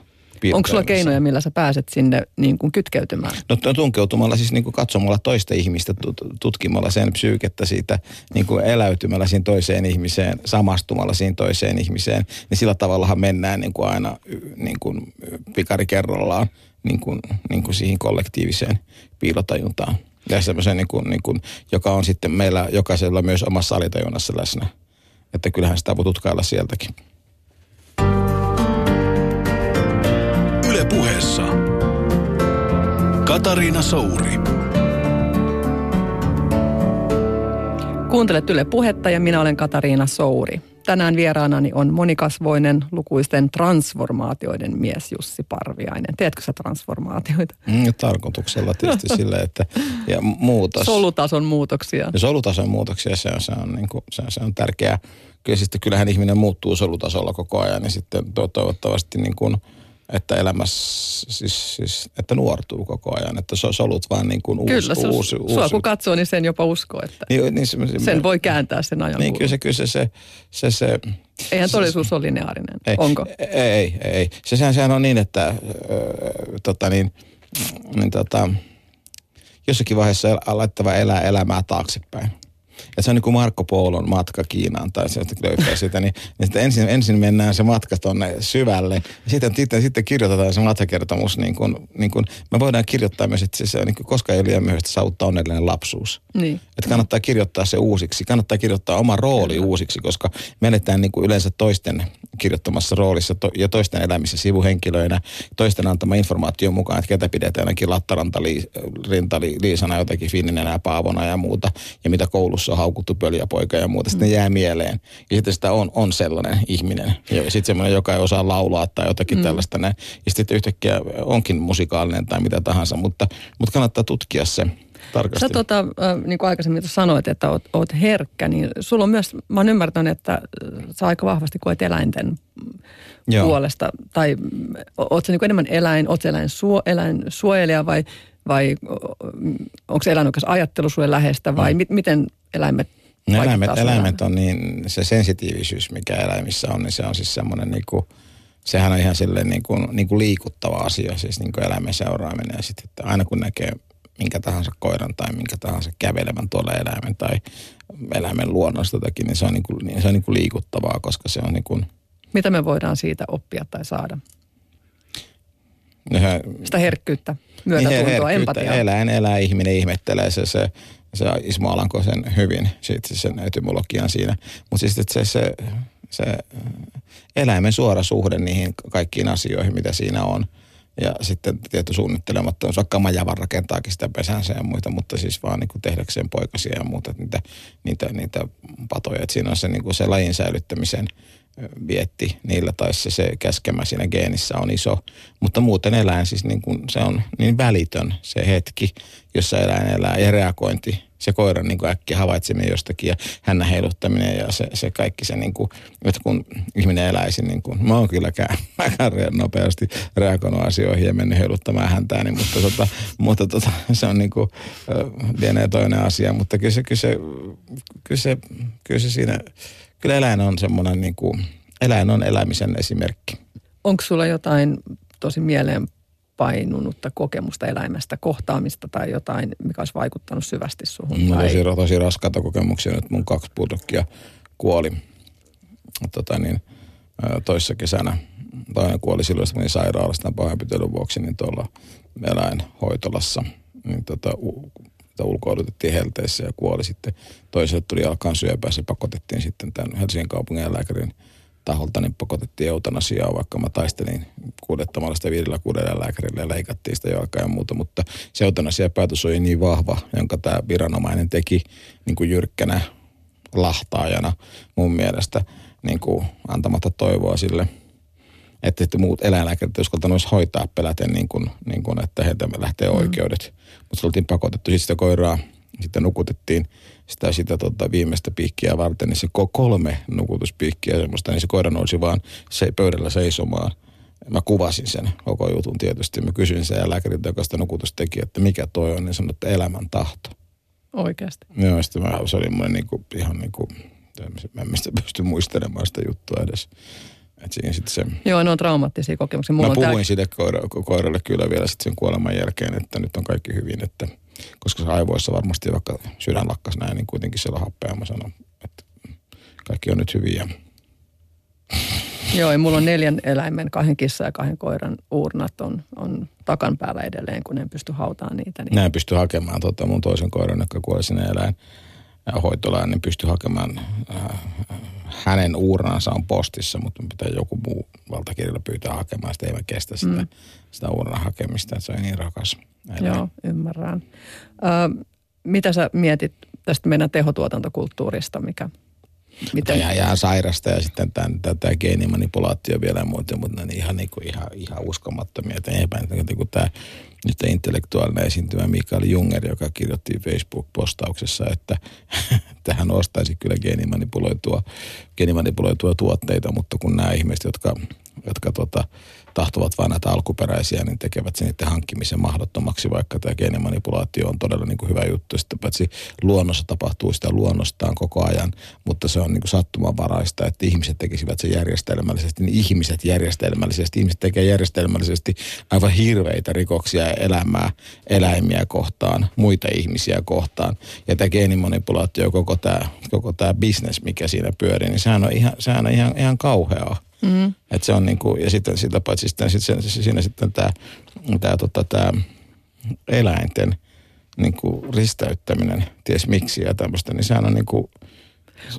Onko sulla keinoja, millä sä pääset sinne niin kuin kytkeytymään?
No tunkeutumalla, siis niin kuin katsomalla toista ihmistä, tutkimalla sen psyykettä siitä, niin kuin eläytymällä siihen toiseen ihmiseen, samastumalla siihen toiseen ihmiseen, niin sillä tavallahan mennään niin kuin aina niin kuin pikari kerrallaan niin kuin, niin kuin siihen kollektiiviseen piilotajuntaan. Ja semmoisen, niin kuin, niin kuin, joka on sitten meillä jokaisella myös omassa alitajunnassa läsnä. Että kyllähän sitä voi tutkailla sieltäkin.
Puheessa Katariina Souri.
Kuuntelet Yle Puhetta ja minä olen Katariina Souri. Tänään vieraanani on monikasvoinen lukuisten transformaatioiden mies Jussi Parviainen. Teetkö sä transformaatioita?
Mm, tarkoituksella tietysti sille, että ja muutos.
Solutason muutoksia.
Ja solutason muutoksia, se on, se on, niin kuin, se on, se on tärkeää. Kyllä sitten kyllähän ihminen muuttuu solutasolla koko ajan, niin sitten toivottavasti niin kuin – että elämässä, siis, siis, että nuortuu koko ajan, että solut vaan niin kuin uusi.
Kyllä,
uusi,
uusi, uusi. sua kun katsoo, niin sen jopa uskoo, että niin, niin se, sen voi kääntää sen ajan
Niin kyllä se, kyllä se, se, se, se
Eihän todellisuus ole lineaarinen,
ei,
onko?
Ei, ei, ei. Se, sehän, sehän on niin, että äh, tota niin, niin tota, jossakin vaiheessa alettava elää elämää taaksepäin että se on niin kuin Marko Polon matka Kiinaan tai se, löytää sitä, niin, niin sitten ensin, ensin mennään se matka tuonne syvälle ja sitten, sitten, sitten kirjoitetaan se matkakertomus niin kuin, niin kuin, me voidaan kirjoittaa myös, että se on niin kuin, koska ei ole liian myöhäistä saavuttaa onnellinen lapsuus.
Niin.
Että kannattaa kirjoittaa se uusiksi, kannattaa kirjoittaa oma rooli uusiksi, koska menetään niin kuin yleensä toisten kirjoittamassa roolissa to, ja toisten elämissä sivuhenkilöinä, toisten antama informaatio mukaan, että ketä pidetään ainakin Lattaranta, Liisana, jotenkin Finninen ja Paavona ja muuta, ja mitä koulussa koulussa on haukuttu pöljäpoika ja muuta, sitten mm. ne jää mieleen. Ja sitten sitä on, on sellainen ihminen. Ja sitten semmoinen, joka ei osaa laulaa tai jotakin mm. tällaista näin. Ja sitten yhtäkkiä onkin musikaalinen tai mitä tahansa, mutta, mutta kannattaa tutkia se tarkasti.
Sä tota, äh, niin kuin aikaisemmin sanoit, että oot, oot herkkä, niin sulla on myös, mä oon ymmärtänyt, että sä aika vahvasti koet eläinten Joo. puolesta. Tai oot sä niin enemmän eläin, oot eläin, suo, eläin suojelija vai, vai onko se eläinoikeus ajattelu sulle lähestä vai mm. mi, miten eläimet
No eläimet, eläimet on niin, se sensitiivisyys, mikä eläimissä on, niin se on siis semmoinen niin kuin, sehän on ihan silleen niin kuin, niin kuin liikuttava asia, siis niin kuin eläimen seuraaminen. Ja sitten, että aina kun näkee minkä tahansa koiran tai minkä tahansa kävelevän tuolla eläimen tai eläimen luonnosta jotakin, niin se on, niin kuin, niin se on niin kuin liikuttavaa, koska se on niin kuin...
Mitä me voidaan siitä oppia tai saada? Sitä herkkyyttä, myötätuntoa, niin herkkyyttä, empatiaa.
Eläin elää, ihminen ihmettelee se, se, se Ismo Alanko sen hyvin, siitä sen etymologian siinä. Mutta siis se, se, se eläimen suora suhde niihin kaikkiin asioihin, mitä siinä on – ja sitten tietty suunnittelemattomuus, vaikka Majavan rakentaakin sitä pesänsä ja muita, mutta siis vaan niin tehdäkseen poikasia ja muuta, niitä, niitä, niitä patoja. Että siinä on se, niin kuin se lajin säilyttämisen vietti niillä, tai se, se käskemä siinä geenissä on iso. Mutta muuten eläin siis niin kuin, se on niin välitön se hetki, jossa eläin elää ja reagointi se koiran niin kuin äkkiä havaitseminen jostakin ja hännän heiluttaminen ja se, se kaikki se, niin kuin, että kun ihminen eläisi, niin kuin, mä oon kylläkään nopeasti reagoinut asioihin ja mennyt heiluttamaan häntääni, mutta, tota, mutta tota, se on niin kuin, lienee toinen asia, mutta kyllä se, kyllä se, kyllä se, kyllä se siinä, kyllä eläin on semmoinen niin kuin, eläin on elämisen esimerkki.
Onko sulla jotain tosi mieleen painunutta kokemusta eläimestä, kohtaamista tai jotain, mikä olisi vaikuttanut syvästi suhun?
No, tosi, tosi raskaita kokemuksia nyt. Mun kaksi pudokkia kuoli tota niin, toissa kesänä. Toinen kuoli silloin, kun sairaalasta pahoinpitelyn vuoksi niin tuolla eläinhoitolassa. Niin tota, ulkoilutettiin helteessä ja kuoli sitten. Toiselle tuli alkaan syöpää, se pakotettiin sitten tämän Helsingin kaupungin lääkärin taholta niin pakotettiin eutanasiaa, vaikka mä taistelin kuudettamalla sitä viidellä kuudella lääkärillä ja leikattiin sitä jalkaa ja muuta, mutta se eutanasia päätös oli niin vahva, jonka tämä viranomainen teki niin kuin jyrkkänä lahtaajana mun mielestä niin kuin antamatta toivoa sille, että, että muut eläinlääkärit uskaltanut hoitaa peläten niin kuin, niin kuin, että heiltä lähtee mm. oikeudet. Mm. Mutta se oltiin pakotettu. Sitten sitä koiraa sitten nukutettiin sitä, sitä tota, viimeistä piikkiä varten, niin se kolme nukutuspiikkiä semmoista, niin se koira nousi vaan se pöydällä seisomaan. Mä kuvasin sen koko jutun tietysti. Mä kysyin sen ja lääkäriltä, joka sitä nukutusta teki, että mikä toi on, niin sanoi, että elämän tahto.
Oikeasti?
Joo, sitten mä, se oli mulle niinku, ihan niinku, mä en mistä pysty muistelemaan sitä juttua edes. Et siinä sit se...
Joo, ne on traumaattisia kokemuksia. Mulla
mä puhuin tää... siitä koira, koiralle kyllä vielä sitten sen kuoleman jälkeen, että nyt on kaikki hyvin, että – koska se aivoissa varmasti vaikka sydän lakkas näin, niin kuitenkin siellä happea. Mä sanon, että kaikki on nyt hyviä.
Joo, ja mulla on neljän eläimen, kahden kissa ja kahden koiran uurnat on, on takan päällä edelleen, kun en pysty hautaamaan niitä. Niin...
Näin pysty hakemaan tota, mun toisen koiran, joka kuoli sinne eläin hoitolaan, niin pysty hakemaan äh, hänen uurnansa on postissa, mutta pitää joku muu valtakirjalla pyytää hakemaan. Sitä ei kestä sitä, mm. sitä uurnan hakemista, että se on niin rakas.
Eläin. Joo, ymmärrän. Ö, mitä sä mietit tästä meidän tehotuotantokulttuurista, mikä
Miten? Ihan, ihan sairasta ja sitten tämä, tämä geenimanipulaatio vielä ja muuta, mutta ne ihan, niin kuin, ihan, ihan uskomattomia. Että eipä, että kun tämä nyt intellektuaalinen esiintymä Mikael Junger, joka kirjoitti Facebook-postauksessa, että, että hän ostaisi kyllä geenimanipuloitua, geenimanipuloitua tuotteita, mutta kun nämä ihmiset, jotka, jotka tota, tahtovat vain näitä alkuperäisiä, niin tekevät sen niiden hankkimisen mahdottomaksi, vaikka tämä geenimanipulaatio on todella niin kuin hyvä juttu. Sitten paitsi luonnossa tapahtuu sitä luonnostaan koko ajan, mutta se on niin kuin sattumanvaraista, että ihmiset tekisivät sen järjestelmällisesti, niin ihmiset järjestelmällisesti, ihmiset tekee järjestelmällisesti aivan hirveitä rikoksia elämää, eläimiä kohtaan, muita ihmisiä kohtaan. Ja tämä geenimanipulaatio, koko tämä, koko tämä business, mikä siinä pyörii, niin sehän on ihan, sehän on ihan, ihan kauheaa. Mm. Et se on niinku, ja sitten sitä paitsi sitten, sitten siinä sitten tämä tää, tota, tää eläinten niinku ristäyttäminen, ties miksi ja tämmöistä, niin sehän on niinku...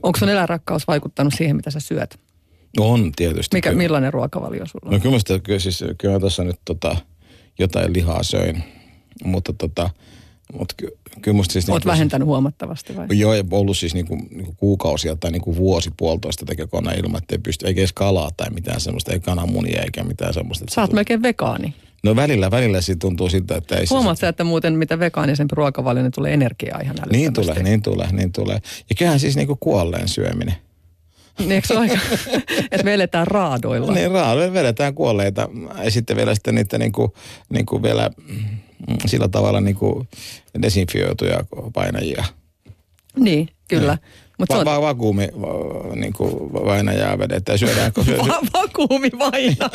Onko sun eläinrakkaus vaikuttanut siihen, mitä sä syöt?
On tietysti.
Mikä, millainen ruokavalio sulla on?
No kyllä, kyllä, siis, kyllä mä tässä nyt tota, jotain lihaa söin, mutta tota, Mutta ky, kyllä musta siis...
Oot
niinku-
vähentänyt huomattavasti vai?
Joo, ei ollut siis niinku, niinku kuukausia tai niinku vuosi puolitoista tekee kone ilman, että ei pysty, eikä edes kalaa tai mitään semmoista, ei kananmunia eikä mitään semmoista.
Sä oot
se
melkein vegaani.
No välillä, välillä siitä tuntuu siltä, että ei
Huomaat
se...
että muuten mitä vegaanisen ruokavalio, niin tulee energiaa ihan älyttömästi.
Niin tulee, niin tulee, niin tulee. Ja kyllähän siis niinku kuolleen syöminen.
Niin, eikö se aika, että me eletään raadoilla?
Niin raadoilla vedetään kuolleita ja sitten vielä sitten niitä niinku, niinku vielä sillä tavalla niinku desinfioituja painajia.
Niin, kyllä. Mutta se
Va- va- vakuumi va- niinku vainajaa vedetään. Syödään, syö,
va- vakuumi vainaja.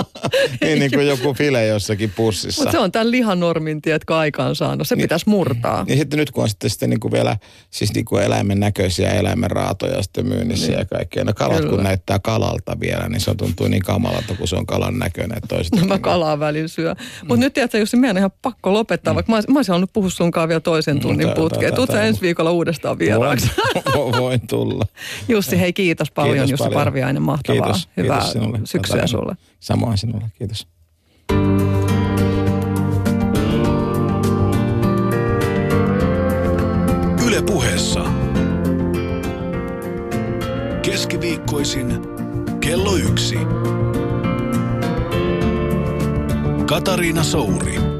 niin, niin kuin joku file jossakin pussissa.
Mutta se on tämän lihanormin, tiedätkö, aikaan saanut. Se
Niin.
pitäisi murtaa.
Niin sitten nyt kun on sitten, sitten niin kuin vielä siis niin kuin eläimen näköisiä eläimen raatoja sitten myynnissä niin. ja kaikkea. No kalat
Kyllä.
kun näyttää kalalta vielä, niin se tuntuu niin kamalalta, kun se on kalan näköinen. Että
No mä kalaa välillä syö. Mutta nyt tiedätkö, Jussi, meidän on ihan pakko lopettaa, vaikka mä, mä olisin halunnut puhua sunkaan vielä toisen tunnin
tää- tää-
putkeen.
tää-
Tuut sä
tää-
ensi viikolla uudestaan vieraaksi.
Voin, voin tulla.
Jussi, hei kiitos paljon,
Kiitos
Jussi
paljon.
Parviainen. Mahtavaa.
Kiitos,
Hyvää
kiitos sinulle.
syksyä
Jotain.
sulle.
Samoin sinulle, kiitos.
Yle puheessa. Keskiviikkoisin kello yksi. Katariina Souri.